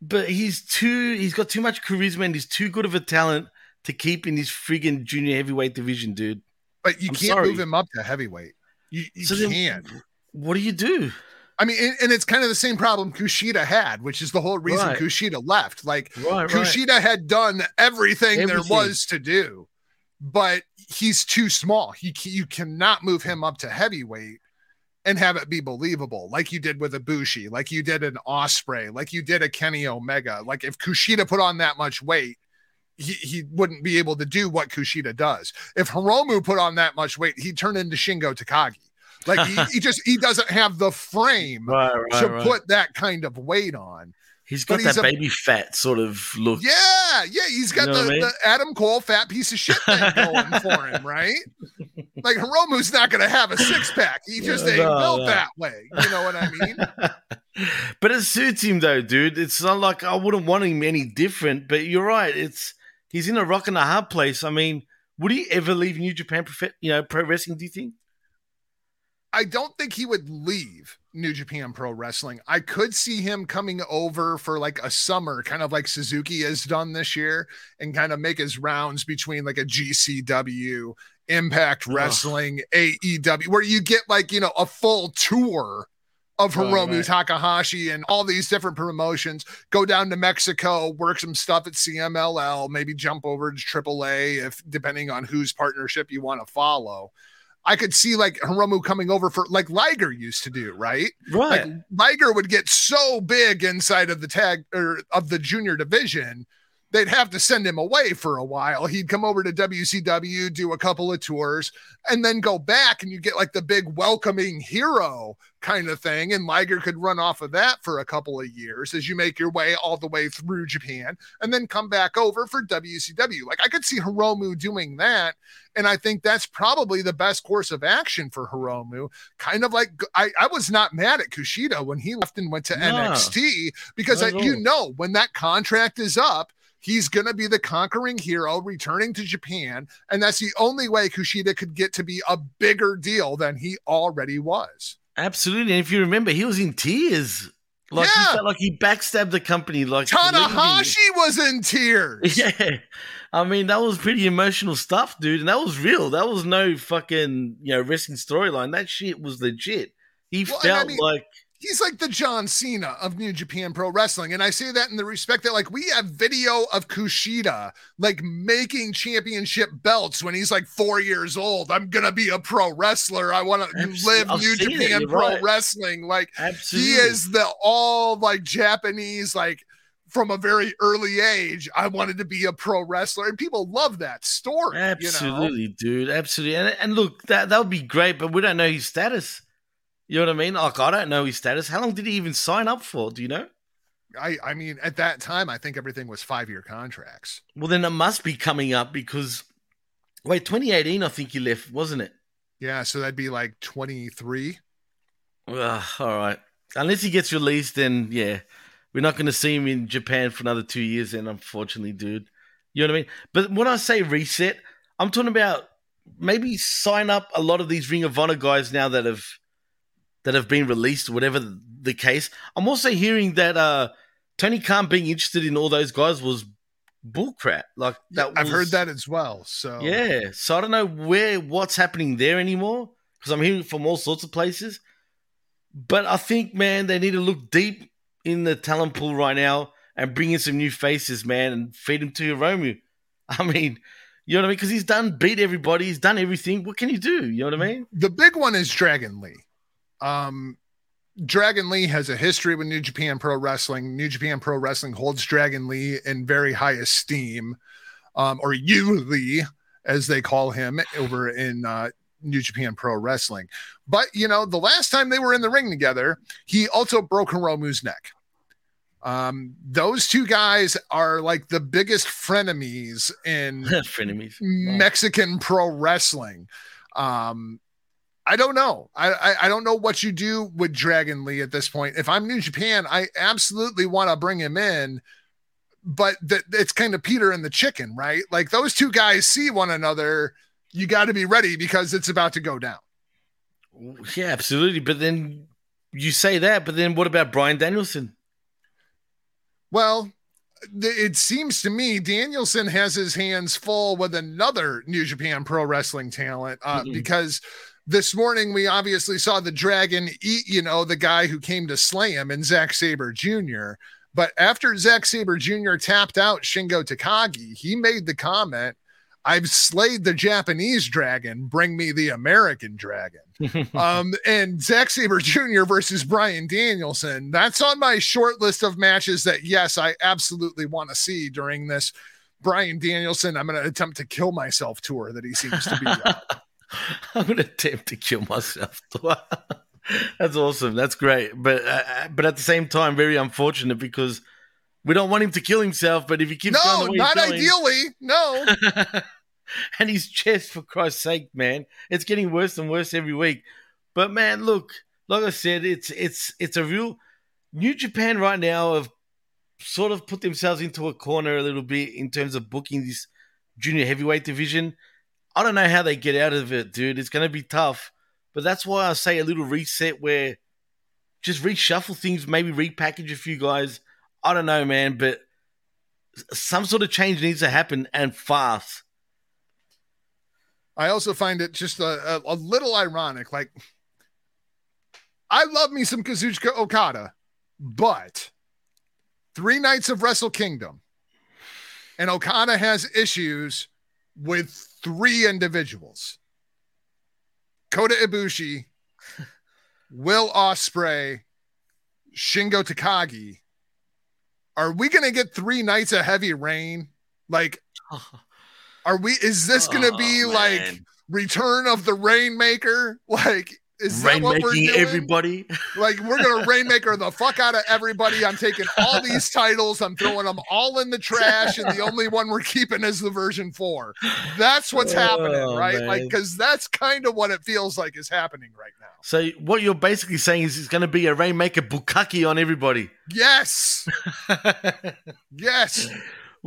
but he's too he's got too much charisma and he's too good of a talent to keep in this friggin' junior heavyweight division, dude. But you I'm can't sorry. move him up to heavyweight. You, you So can't. What do you do? I mean, and, and it's kind of the same problem Kushida had, which is the whole reason Right. Kushida left. Like Right, Kushida had done everything, there was to do, but he's too small. He you cannot move him up to heavyweight and have it be believable, like you did with Ibushi, like you did an Ospreay, like you did a Kenny Omega. Like if Kushida put on that much weight, he, he wouldn't be able to do what Kushida does. If Hiromu put on that much weight, he'd turn into Shingo Takagi. Like he, he just he doesn't have the frame Right, to put that kind of weight on. He's but got he's that a- baby fat sort of look. Yeah, yeah, he's got You know the, I mean? the Adam Cole fat piece of shit thing going for him, right? Like Hiromu's not going to have a six pack. He just No, ain't no, built no. that way. You know what I mean? but it suits him though, dude. It's not like I wouldn't want him any different. But you're right. It's he's in a rock and a hard place. I mean, would he ever leave New Japan? Prof- you know, pro wrestling? Do you think? I don't think he would leave New Japan Pro Wrestling. I could see him coming over for like a summer, kind of like Suzuki has done this year, and kind of make his rounds between like a GCW, Impact Ugh. Wrestling, AEW, where you get like, you know, a full tour of Hiromu right. Takahashi and all these different promotions. Go down to Mexico, work some stuff at CMLL, maybe jump over to AAA if depending on whose partnership you want to follow. I could see like Hiromu coming over for like Liger used to do, right? Right. Like Liger would get so big inside of the tag or of the junior division, they'd have to send him away for a while. He'd come over to WCW, do a couple of tours, and then go back, and you get like the big welcoming hero kind of thing. And Liger could run off of that for a couple of years as you make your way all the way through Japan and then come back over for WCW. Like I could see Hiromu doing that. And I think that's probably the best course of action for Hiromu. Kind of like I, I was not mad at Kushida when he left and went to No. NXT because I, you know when that contract is up, he's going to be the conquering hero returning to Japan. And that's the only way Kushida could get to be a bigger deal than he already was. Absolutely. And if you remember, he was in tears Like Yeah. he felt like he backstabbed the company. Like Tanahashi was in tears. Yeah. I mean, that was pretty emotional stuff, dude. And that was real. That was no fucking, you know, wrestling storyline. That shit was legit. He Well, and I felt mean- like, He's like the John Cena of New Japan Pro Wrestling. And I say that in the respect that, like, we have video of Kushida, like, making championship belts when he's like four years old. I'm going to be a pro wrestler. I want to Absolutely. live I've New it. Japan Pro right. Wrestling. Like, absolutely. he is the all like Japanese, like, from a very early age, I wanted to be a pro wrestler. And people love that story. You know? Absolutely, dude. Absolutely. And, and look, that, that would be great, but we don't know his status. You know what I mean? Like, I don't know his status. How long did he even sign up for? Do you know? I, I mean, at that time, I think everything was five year contracts. Well, then it must be coming up because, wait, 2018, I think he left, wasn't it? Yeah. So that'd be like 23. Ugh, all right. Unless he gets released, then yeah, we're not going to see him in Japan for another two years. Then, unfortunately, dude, you know what I mean. But when I say reset, I'm talking about maybe sign up a lot of these Ring of Honor guys now that have that have been released, whatever the, case. I'm also hearing that uh Tony Khan being interested in all those guys was bullcrap. Like that, I've was- heard that as well. So yeah, so I don't know where what's happening there anymore because I'm hearing from all sorts of places. But I think, man, they need to look deep in the talent pool right now and bring in some new faces, man, and feed them to Hiromu. I mean, you know what I mean? Because he's done beat everybody, he's done everything. What can you do? You know what I mean? the big one is Dragon Lee. Um, Dragon Lee has a history with New Japan Pro Wrestling. New Japan Pro Wrestling holds Dragon Lee in very high esteem, um, or Yu Lee, as they call him over in uh, New Japan Pro Wrestling. But you know, the last time they were in the ring together, he also broke Hiromu's neck. Um, those two guys are like the biggest frenemies in Frenemies. Mexican pro wrestling. Um, I don't know. I, I I don't know what you do with Dragon Lee at this point. If I'm New Japan, I absolutely want to bring him in, but th- it's kind of Peter and the chicken, right? Like those two guys see one another. You got to be ready because it's about to go down. Yeah, absolutely. But then you say that, but then what about Bryan Danielson? Well, it seems to me Danielson has his hands full with another New Japan Pro Wrestling talent uh, Mhm. because this morning we obviously saw the dragon eat, you know, the guy who came to slay him and Zack Sabre Jr. But after Zack Sabre Jr. tapped out Shingo Takagi, he made the comment, I've slayed the Japanese dragon, bring me the American dragon um, and Zack Sabre Jr. versus Bryan Danielson. That's on my short list of matches that, yes, I absolutely want to see during this Bryan Danielson. I'm going to attempt to kill myself tour that he seems to be I'm gonna attempt to kill myself. That's awesome. That's great. But uh, but at the same time, very unfortunate because we don't want him to kill himself. But if he keeps no, going not going- ideally. No. and his chest, for Christ's sake, man, it's getting worse and worse every week. But man, look, like I said, it's it's it's a real New Japan right now have sort of put themselves into a corner a little bit in terms of booking this junior heavyweight division. I don't know how they get out of it, dude. It's going to be tough. But that's why I say a little reset where just reshuffle things, maybe repackage a few guys. I don't know, man, but some sort of change needs to happen and fast. I also find it just a, a, a little ironic. Like, I love me some Kazuchika Okada, but three nights of Wrestle Kingdom, and Okada has issues with three individuals Kota Ibushi, Will Ospreay, Shingo Takagi. Are we going to get three nights of heavy rain? Like, are we, is this going to oh, be Oh, like. Return of the Rainmaker? Like, is that what we're rainmaking everybody? Like, we're gonna Rainmaker the fuck out of everybody. I'm taking all these titles, I'm throwing them all in the trash, and the only one we're keeping is the version four. That's what's oh, happening, Oh, right? Like, because that's kind of what it feels like is happening right now. So what you're basically saying is it's going to be a rainmaker bukkake on everybody. Yes, yes.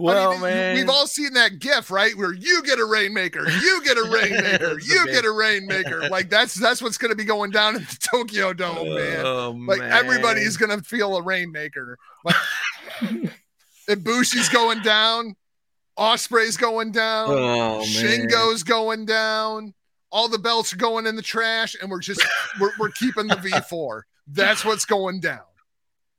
Well, I mean, man, we've all seen that GIF, right? Where you get a rainmaker, you get a rainmaker, you get a rainmaker. Like that's that's what's going to be going down in the Tokyo Dome, oh, man. Oh, Like man. everybody's going to feel a rainmaker. Like Ibushi's going down, Ospreay's going down, Oh, man. Shingo's going down. All the belts are going in the trash, and we're just we're, we're keeping the V4. That's what's going down.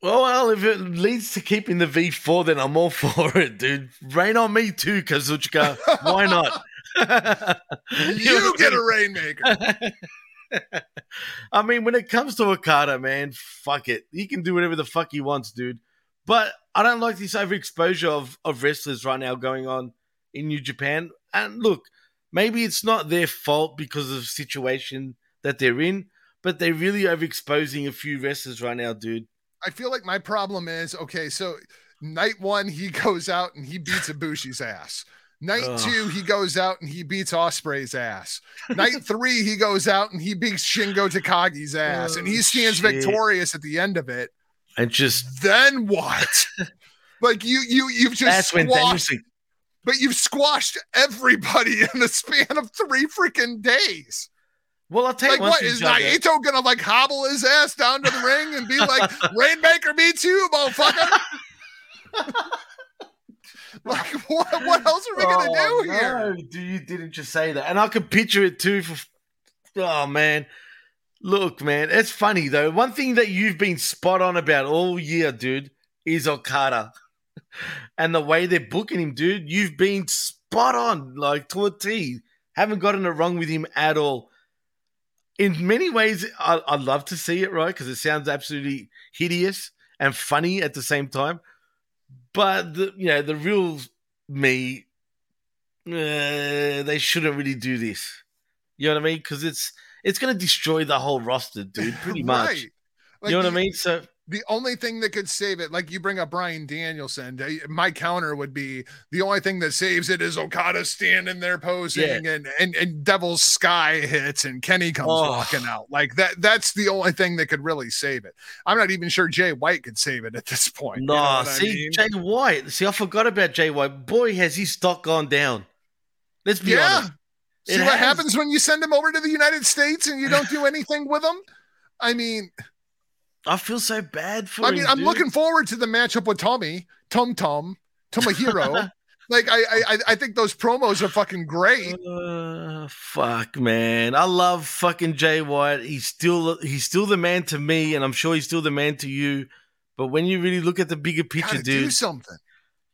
Well, well, if it leads to keeping the V4, then I'm all for it, dude. Rain on me too, Kazuchika. Why not? You get a rainmaker. I mean, when it comes to Okada, man, fuck it. He can do whatever the fuck he wants, dude. But I don't like this overexposure of, of wrestlers right now going on in New Japan. And look, maybe it's not their fault because of the situation that they're in, but they're really overexposing a few wrestlers right now, dude. I feel like my problem is okay. So night one, he goes out and he beats Ibushi's ass. Night Ugh. two, he goes out and he beats Ospreay's ass. Night three, he goes out and he beats Shingo Takagi's ass, and he Oh, stands shit. victorious at the end of it. And just Then what? like you, you, you've just that's when squashed, Danielson but you've squashed everybody in the span of three freaking days. Well, I'll tell you Like, one what thing, is Naito gonna like hobble his ass down to the ring and be like, "Rainmaker, me too, motherfucker"? like, what? What else are we gonna Oh, do here? No, dude, you didn't just say that. And I could picture it too. For oh man, look, man, it's funny though. One thing that you've been spot on about all year, dude, is Okada, and the way they're booking him, dude. You've been spot on, like to a T. Haven't gotten it wrong with him at all. In many ways, I, I'd love to see it, right? Because it sounds absolutely hideous and funny at the same time. But the you know the real me, uh, they shouldn't really do this. You know what I mean? Because it's it's going to destroy the whole roster, dude. Pretty much. Right. Like, you know what I mean? So The only thing that could save it, like you bring up Bryan Danielson, my counter would be the only thing that saves it is Okada standing there posing and, and and Devil's Sky hits and Kenny comes Oh. walking out. Like that that's the only thing that could really save it. I'm not even sure Jay White could save it at this point. you know nah, I see mean? Jay White. See, I forgot about Jay White. Boy, has his stock gone down. Let's be yeah. honest. See It what has. happens when you send him over to the United States and you don't do anything with him? I mean, I feel so bad for I him. mean, I'm dude. looking forward to the matchup with Tommy, Tom Tum, Tomohiro. like, I, I, I think those promos are fucking great. Uh, fuck, man. I love fucking Jay White. He's still he's still the man to me, and I'm sure he's still the man to you. But when you really look at the bigger picture, Gotta do dude, something.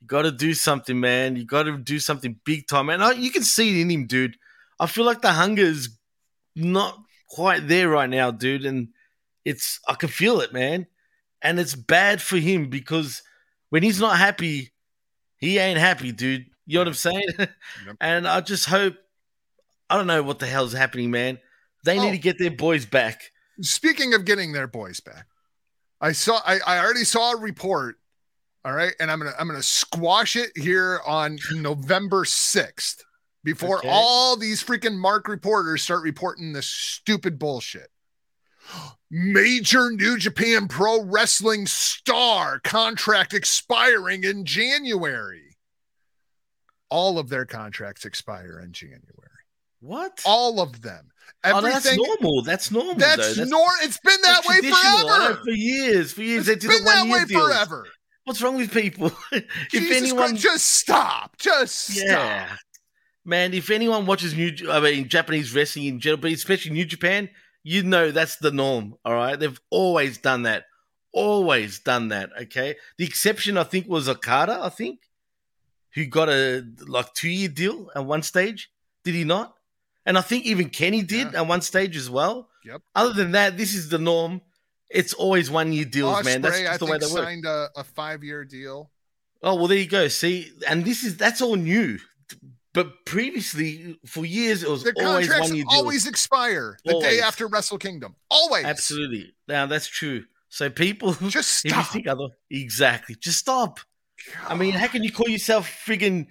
you got to do something, man. You got to do something big time, and I, you can see it in him, dude. I feel like the hunger is not quite there right now, dude, and it's I can feel it, man. And it's bad for him because when he's not happy, he ain't happy, dude. You know what I'm saying? And I just hope I don't know what the hell's happening, man. They Oh. need to oh. get their boys back. Speaking of getting their boys back, I saw I, I already saw a report. All right, and I'm gonna I'm gonna squash it here on November 6th before Okay. all these freaking Mark reporters start reporting this stupid bullshit. Major New Japan Pro Wrestling star contract expiring in January. All of their contracts expire in January. What? All of them. oh, that's Everything normal. That's normal. that's, though. nor it's been that way forever. for years. For years, It's been that way deals. forever. What's wrong with people? if Jesus anyone, Christ, just stop. Just yeah, stop. man. If anyone watches new, I mean, Japanese wrestling in general, but especially New Japan, you know that's the norm. All right, they've always done that. Always done that. Okay. The exception, I think, was Okada. I think, who got a like two year deal at one stage. Did he not? And I think even Kenny did Yeah. at one stage as well. Yep. Other than that, this is the norm. It's always one year deals, man. That's just the way they work. signed a, a five year deal. Oh well, there you go. See, and this is that's all new. But previously, for years, it was Their always contracts one year deals. always expire the Always. day after Wrestle Kingdom. Always. Absolutely. Now that's true. So people, Just stop. other, exactly, just stop. I mean, how can you call yourself friggin'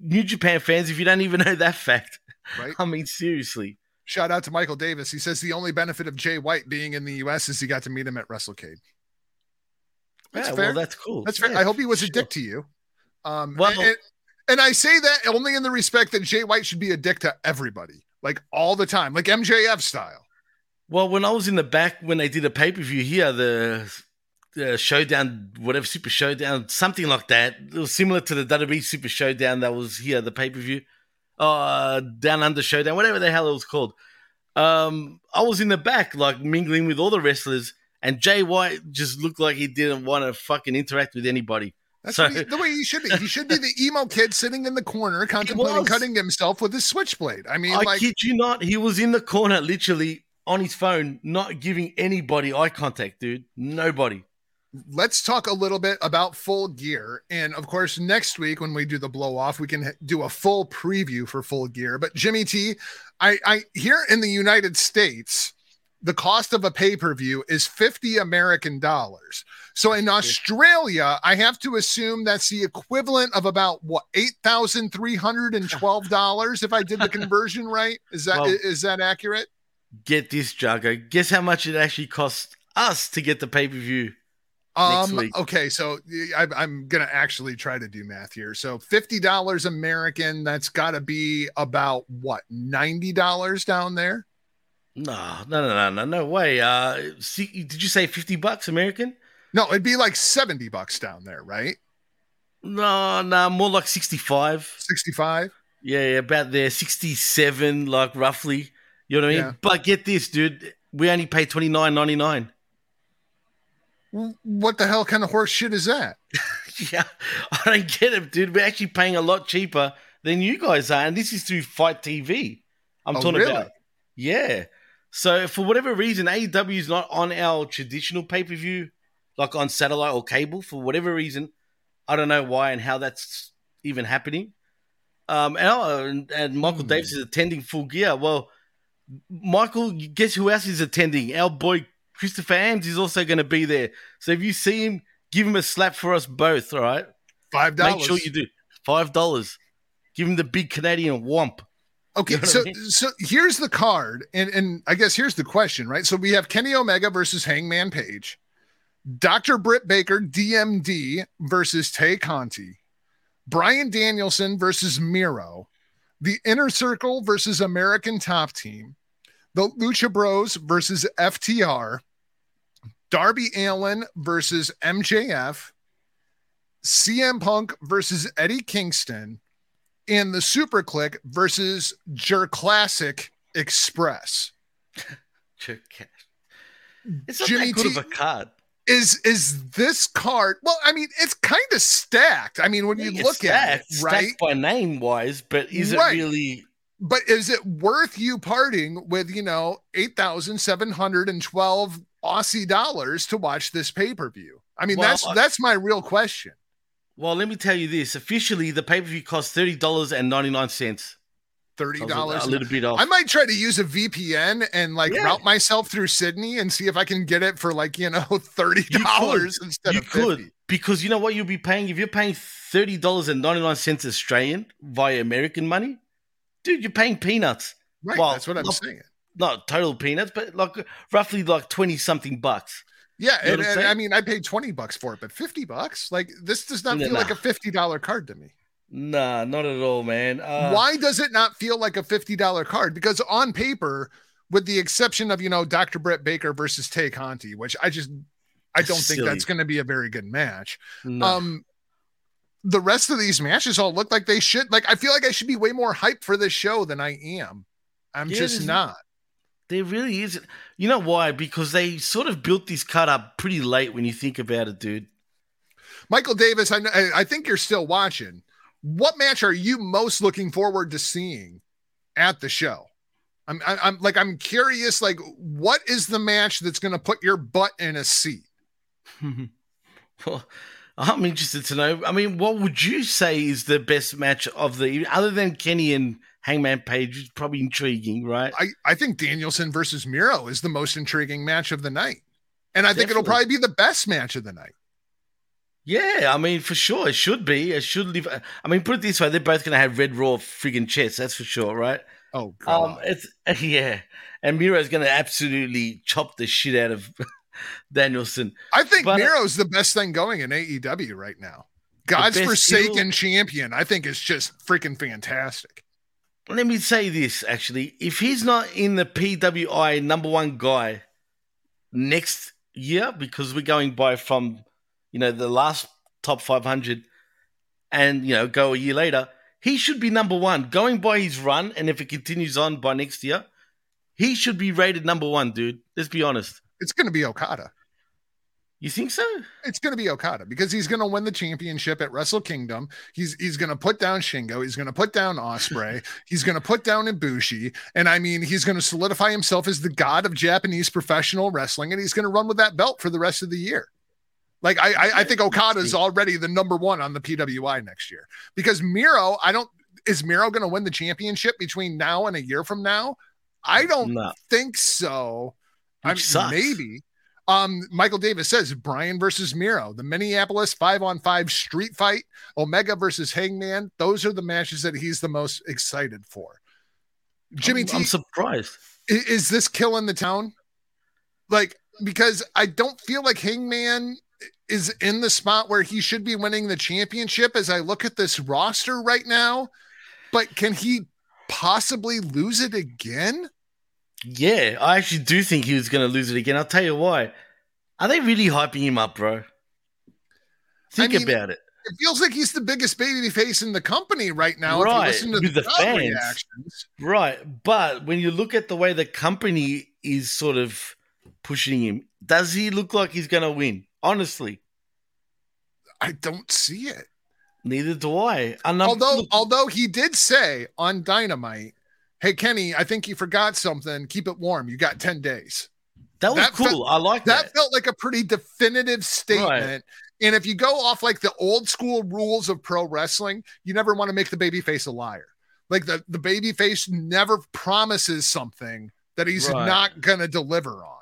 New Japan fans if you don't even know that fact? Right. I mean, seriously. Shout out to Michael Davis. He says the only benefit of Jay White being in the U.S. is he got to meet him at WrestleCade. That's yeah, fair. well, that's cool. That's fair. Yeah, I hope he was a dick to you, Um, Well- and, and I say that only in the respect that Jay White should be a dick to everybody, like all the time, like MJF style. Well, when I was in the back when they did a pay per view here, the, Showdown, whatever Super Showdown, something like that. It was similar to the WWE Super Showdown that was here, the pay per view, uh, Down Under Showdown, whatever the hell it was called. Um, I was in the back, like mingling with all the wrestlers, and Jay White just looked like he didn't want to fucking interact with anybody. That's So- he- the way he should be. He should be the emo kid sitting in the corner contemplating cutting himself with his switchblade. I mean, I like, kid you not, he was in the corner, literally on his phone, not giving anybody eye contact, dude. Nobody. let's talk a little bit about full gear. And of course, next week when we do the blow off, we can do a full preview for full gear. But Jimmy T, I, I here in the United States, the cost of a pay per view is 50 American dollars. So in Australia, I have to assume that's the equivalent of about what $8,312 if I did the conversion right. Is that Well- is that accurate? Get this, Jago. Guess how much it actually cost us to get the pay per view? Um, okay, so I, I'm gonna actually try to do math here. So fifty dollars American, that's got to be about what ninety dollars down there. No, no, no, no, no, no way. Uh, see, did you say fifty bucks American? No, it'd be like seventy bucks down there, right? No, no, more like sixty-five. Sixty-five. Yeah, yeah, about there, sixty-seven, like roughly. You know what I mean? Yeah. But get this, dude. We only pay twenty nine ninety nine. What the hell kind of horse shit is that? Yeah, I don't get it, dude. We're actually paying a lot cheaper than you guys are, and this is through FITE TV. I'm Oh, talking really? about. Yeah. So for whatever reason, AEW is not on our traditional pay per view, like on satellite or cable. For whatever reason, I don't know why and how that's even happening. Um, and, oh, and, Michael Hmm. Davis is attending Full Gear. Well, Michael, guess who else is attending? Our boy Christopher Ames is also going to be there. So if you see him, give him a slap for us both. All right. Five dollars. Make sure you do. Five dollars. Give him the big Canadian whomp. Okay, You know so I mean? so here's the card, and and I guess here's the question, right? So we have Kenny Omega versus Hangman Page, Dr. Britt Baker DMD versus Tay Conti, Bryan Danielson versus Miro, the Inner Circle versus American Top Team, the Lucha Bros versus FTR, Darby Allin versus MJF, CM Punk versus Eddie Kingston, and the Super Kliq versus Jurassic Express. It's not Jimmy that good T- of a card. Is is this card? Well, I mean, it's kind of stacked. I mean, when you look at it, right? by name wise, but is Right. it really? But is it worth you parting with you know eight thousand seven hundred and twelve Aussie dollars to watch this pay per view? I mean, Well, that's I- that's my real question. Well, let me tell you this. Officially, the pay per view costs thirty dollars and ninety nine cents. Thirty dollars. A little bit off. I might try to use a VPN and like Yeah. route myself through Sydney and see if I can get it for like you know thirty dollars instead of you of could 50. because you know what you'll be paying if you're paying thirty dollars and ninety nine cents Australian via American money, dude. You're paying peanuts. Right, Well, that's what I'm look- saying. Not total peanuts, but like roughly like twenty something bucks. Yeah, You know and, and I mean, I paid twenty bucks for it, but fifty bucks, like this, does not No, feel like a fifty dollar card to me. Nah, not at all, man. Uh, Why does it not feel like a fifty dollar card? Because on paper, with the exception of you know Dr. Britt Baker versus Tay Conti, which I just I don't think that's going to be a very good match. no. Um, the rest of these matches all look like they should. Like I feel like I should be way more hyped for this show than I am. I'm Yeah, just not. There really isn't. You know why? Because they sort of built this cut up pretty late when you think about it, dude. Michael Davis, I, I I think you're still watching. What match are you most looking forward to seeing at the show? I'm I'm like I'm curious. Like, what is the match that's going to put your butt in a seat? well, I'm interested to know. I mean, what would you say is the best match of the other than Kenny and Hangman Page? Is probably intriguing, right? I I think Danielson versus Miro is the most intriguing match of the night, and I think it'll probably be the best match of the night. Yeah, I mean, for sure, it should be. It should live. I mean, put it this way: they're both going to have red raw friggin' chests. That's for sure, right? Oh god. Um, it's yeah, and Miro's going to absolutely chop the shit out of Danielson. I think but- Miro's the best thing going in AEW right now. God's forsaken champion, I think is just freaking fantastic. Let me say this actually. If he's not in the PWI number one guy next year, because we're going by from, you know, the last top 500 and, you know, go a year later, he should be number one. Going by his run, and if it continues on by next year, he should be rated number one, dude. Let's be honest. It's going to be Okada. You think so? It's going to be Okada because he's going to win the championship at Wrestle Kingdom. He's he's going to put down Shingo. He's going to put down Ospreay. he's going to put down Ibushi, and I mean, he's going to solidify himself as the god of Japanese professional wrestling, and he's going to run with that belt for the rest of the year. Like I, I, I think Okada is already the number one on the PWI next year because Miro. I don't. Is Miro going to win the championship between now and a year from now? I don't No. think so. I mean, maybe. Um, Michael Davis says Bryan versus Miro, the Minneapolis five on five street fight, Omega versus Hangman. Those are the matches that he's the most excited for. Jimmy I'm, T, I'm surprised. i- is this killing the town? Like, because I don't feel like Hangman is in the spot where he should be winning the championship as I look at this roster right now. But can he possibly lose it again? Yeah, I actually do think he was going to lose it again. I'll tell you why. Are they really hyping him up, bro? Think mean, about it. It feels like he's the biggest baby face in the company right now. Right, If you listen to with the crowd fans. reactions. Right. But when you look at the way the company is sort of pushing him, does he look like he's going to win? Honestly, I don't see it. neither do I. Although, although he did say on Dynamite, "Hey Kenny, I think you forgot something. Keep it warm. You got ten days." that was that cool. felt- I like That that. felt like a pretty definitive statement. And if you go off like the old school rules of pro wrestling, you never want to make the baby face a liar. Like the the baby face never promises something that he's Right. not going to deliver on.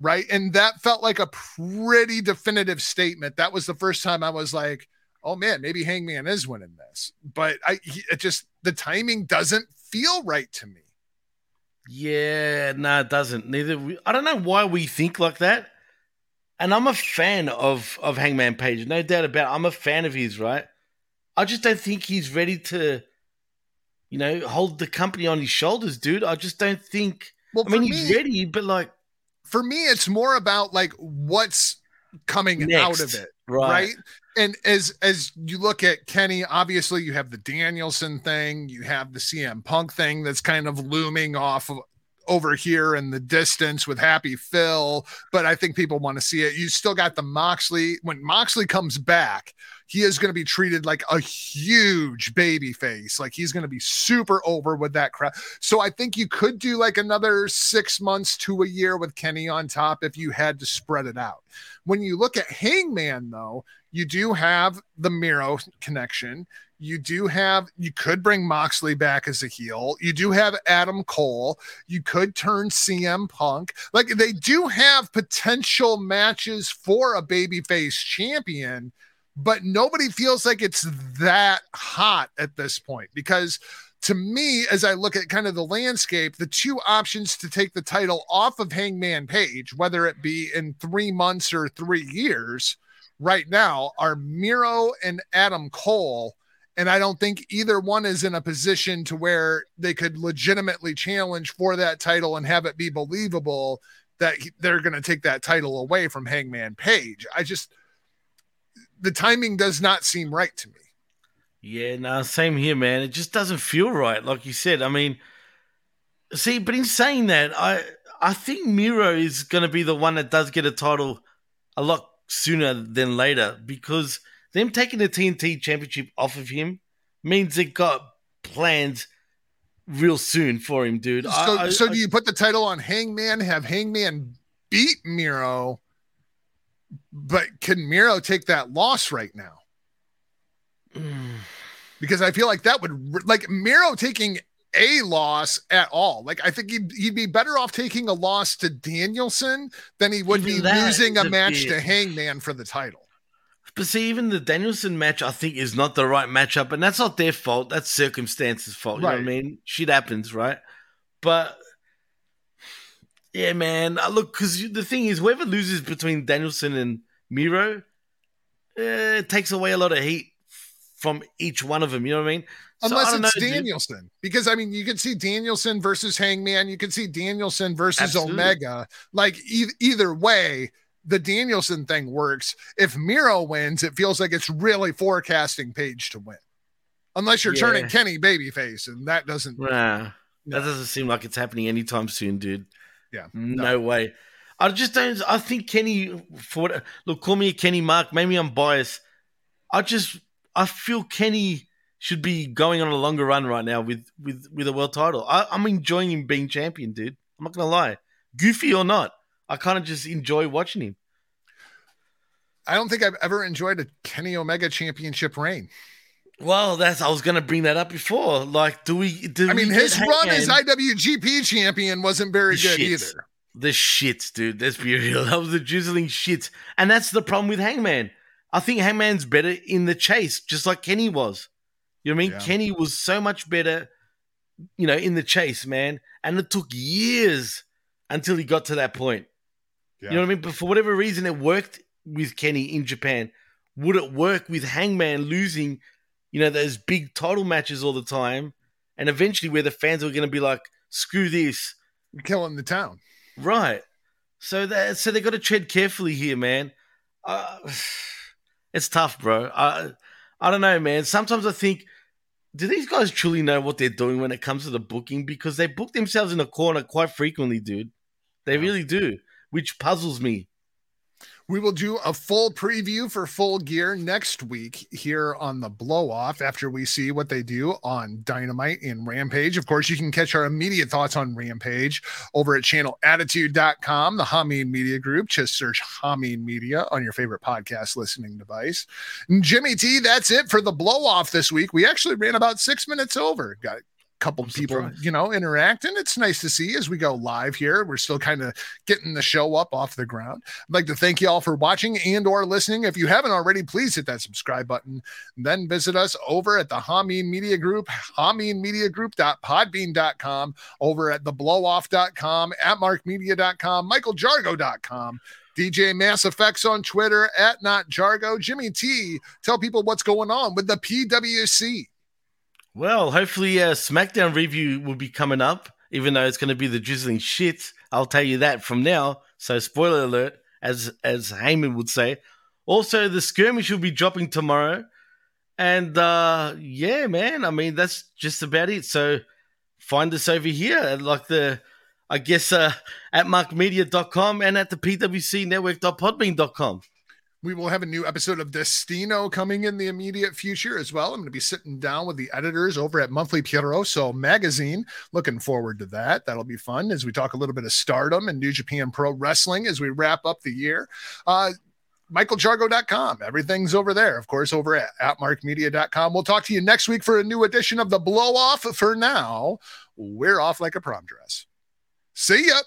Right. And that felt like a pretty definitive statement. That was the first time I was like, oh man, maybe Hangman is winning this. But I, he, it just, the timing doesn't feel right to me. Yeah, no, it doesn't. Neither. We, I don't know why we think like that. And I'm a fan of of Hangman Page, no doubt about. It. I'm a fan of his, right? I just don't think he's ready to, you know, hold the company on his shoulders, dude. I just don't think. Well, I mean, for he's me, ready, but like for me, it's more about like what's coming out of it. right, right and as as you look at kenny obviously you have the danielson thing you have the cm punk thing that's kind of looming off of over here in the distance with happy phil but i think people want to see it. You still got the moxley when moxley comes back he is going to be treated like a huge baby face like he's going to be super over with that crowd. So i think you could do like another six months to a year with kenny on top if you had to spread it out when you look at Hangman, though, you do have the Miro connection. You do have, you could bring Moxley back as a heel. You do have Adam Cole. You could turn CM Punk. Like they do have potential matches for a babyface champion, but nobody feels like it's that hot at this point because to me, as I look at kind of the landscape, the two options to take the title off of Hangman Page, whether it be in three months or three years, right now are Miro and Adam Cole. And I don't think either one is in a position to where they could legitimately challenge for that title and have it be believable that they're going to take that title away from Hangman Page. I just, the timing does not seem right to me. Yeah, no, same here, man. It just doesn't feel right, like you said. I mean, see, but in saying that, I I think Miro is going to be the one that does get a title a lot sooner than later because them taking the TNT Championship off of him means they got plans real soon for him, dude. So, I- I- so I- do you put the title on Hangman, have Hangman beat Miro, but can Miro take that loss right now? Mm. Because I feel like that would like Miro taking a loss at all. Like I think he'd, he'd be better off taking a loss to Danielson than he would Even be losing a match to Hangman for the title. But see, even the Danielson match, I think, is not the right matchup, and that's not their fault. That's circumstances' fault. You know what I mean? Shit happens, right? But yeah, man. uh, Look, because the thing is, whoever loses between Danielson and Miro, eh, it takes away a lot of heat from each one of them. You know what I mean? So, Unless I it's know, dude. Danielson, because I mean, you can see Danielson versus Hangman, you can see Danielson versus Absolutely. Omega. Like e- either way, the Danielson thing works. If Miro wins, it feels like it's really forecasting Page to win, unless you're Yeah. turning Kenny babyface, and that doesn't. Nah, No. that doesn't seem like it's happening anytime soon, dude. Yeah, mm, no, way. I just don't. I think Kenny. For what, look, call me a Kenny Mark. Maybe I'm biased. I just I feel Kenny should be going on a longer run right now with with with a world title. I, I'm enjoying him being champion, dude. I'm not gonna lie, goofy or not, I kind of just enjoy watching him. I don't think I've ever enjoyed a Kenny Omega championship reign. Well, that's I was gonna bring that up before. Like, do we? Do I mean, his run as IWGP champion wasn't very good shits. either. the shit, dude. Let's be real. That was the drizzling shit. And that's the problem with Hangman. I think Hangman's better in the chase, just like Kenny was. You know what I mean? Yeah. Kenny was so much better, you know, in the chase, man. And it took years until he got to that point. Yeah. You know what I mean? But for whatever reason, it worked with Kenny in Japan. Would it work with Hangman losing, you know, those big title matches all the time? And eventually, where the fans are going to be like, screw this. Killing the town. Right. So that so they got to tread carefully here, man. Uh, it's tough, bro. I I don't know, man. Sometimes I think, do these guys truly know what they're doing when it comes to the booking? Because they book themselves in a corner quite frequently, dude. They really do, which puzzles me. We will do a full preview for Full Gear next week here on the Blow Off after we see what they do on Dynamite and Rampage. Of course, you can catch our immediate thoughts on Rampage over at channelattitude.com, the Hameen Media Group. Just search Hameen Media on your favorite podcast listening device. And Jimmy T, that's it for the Blow Off this week. We actually ran about six minutes over. Got couple people, you know, interacting. It's nice to see as we go live here. We're still kind of getting the show up off the ground. I'd like to thank you all for watching and or listening. If you haven't already, please hit that subscribe button. Then visit us over at the Hameen Media Group, hameenmediagroup.podbean.com, over at the theblowoff.com, at markmedia.com, michaeljargo.com. DJ Mass Effects on Twitter at Not Jargo. Jimmy T, tell people what's going on with the PWC. Well, hopefully, uh, SmackDown review will be coming up, even though it's going to be the drizzling shit. I'll tell you that from now. So, spoiler alert, as as Heyman would say. Also, the skirmish will be dropping tomorrow, and uh, yeah, man. I mean, that's just about it. So, find us over here, at, like the, I guess, uh, at markmedia.com and at the pwcnetwork.podbean.com. We will have a new episode of Destino coming in the immediate future as well. I'm going to be sitting down with the editors over at Monthly Pieroso magazine. Looking forward to that. That'll be fun as we talk a little bit of stardom and New Japan Pro Wrestling as we wrap up the year. Uh, MichaelJargo.com. Everything's over there, of course, over at, at markmedia.com. We'll talk to you next week for a new edition of the Blow Off. For now, we're off like a prom dress. See ya.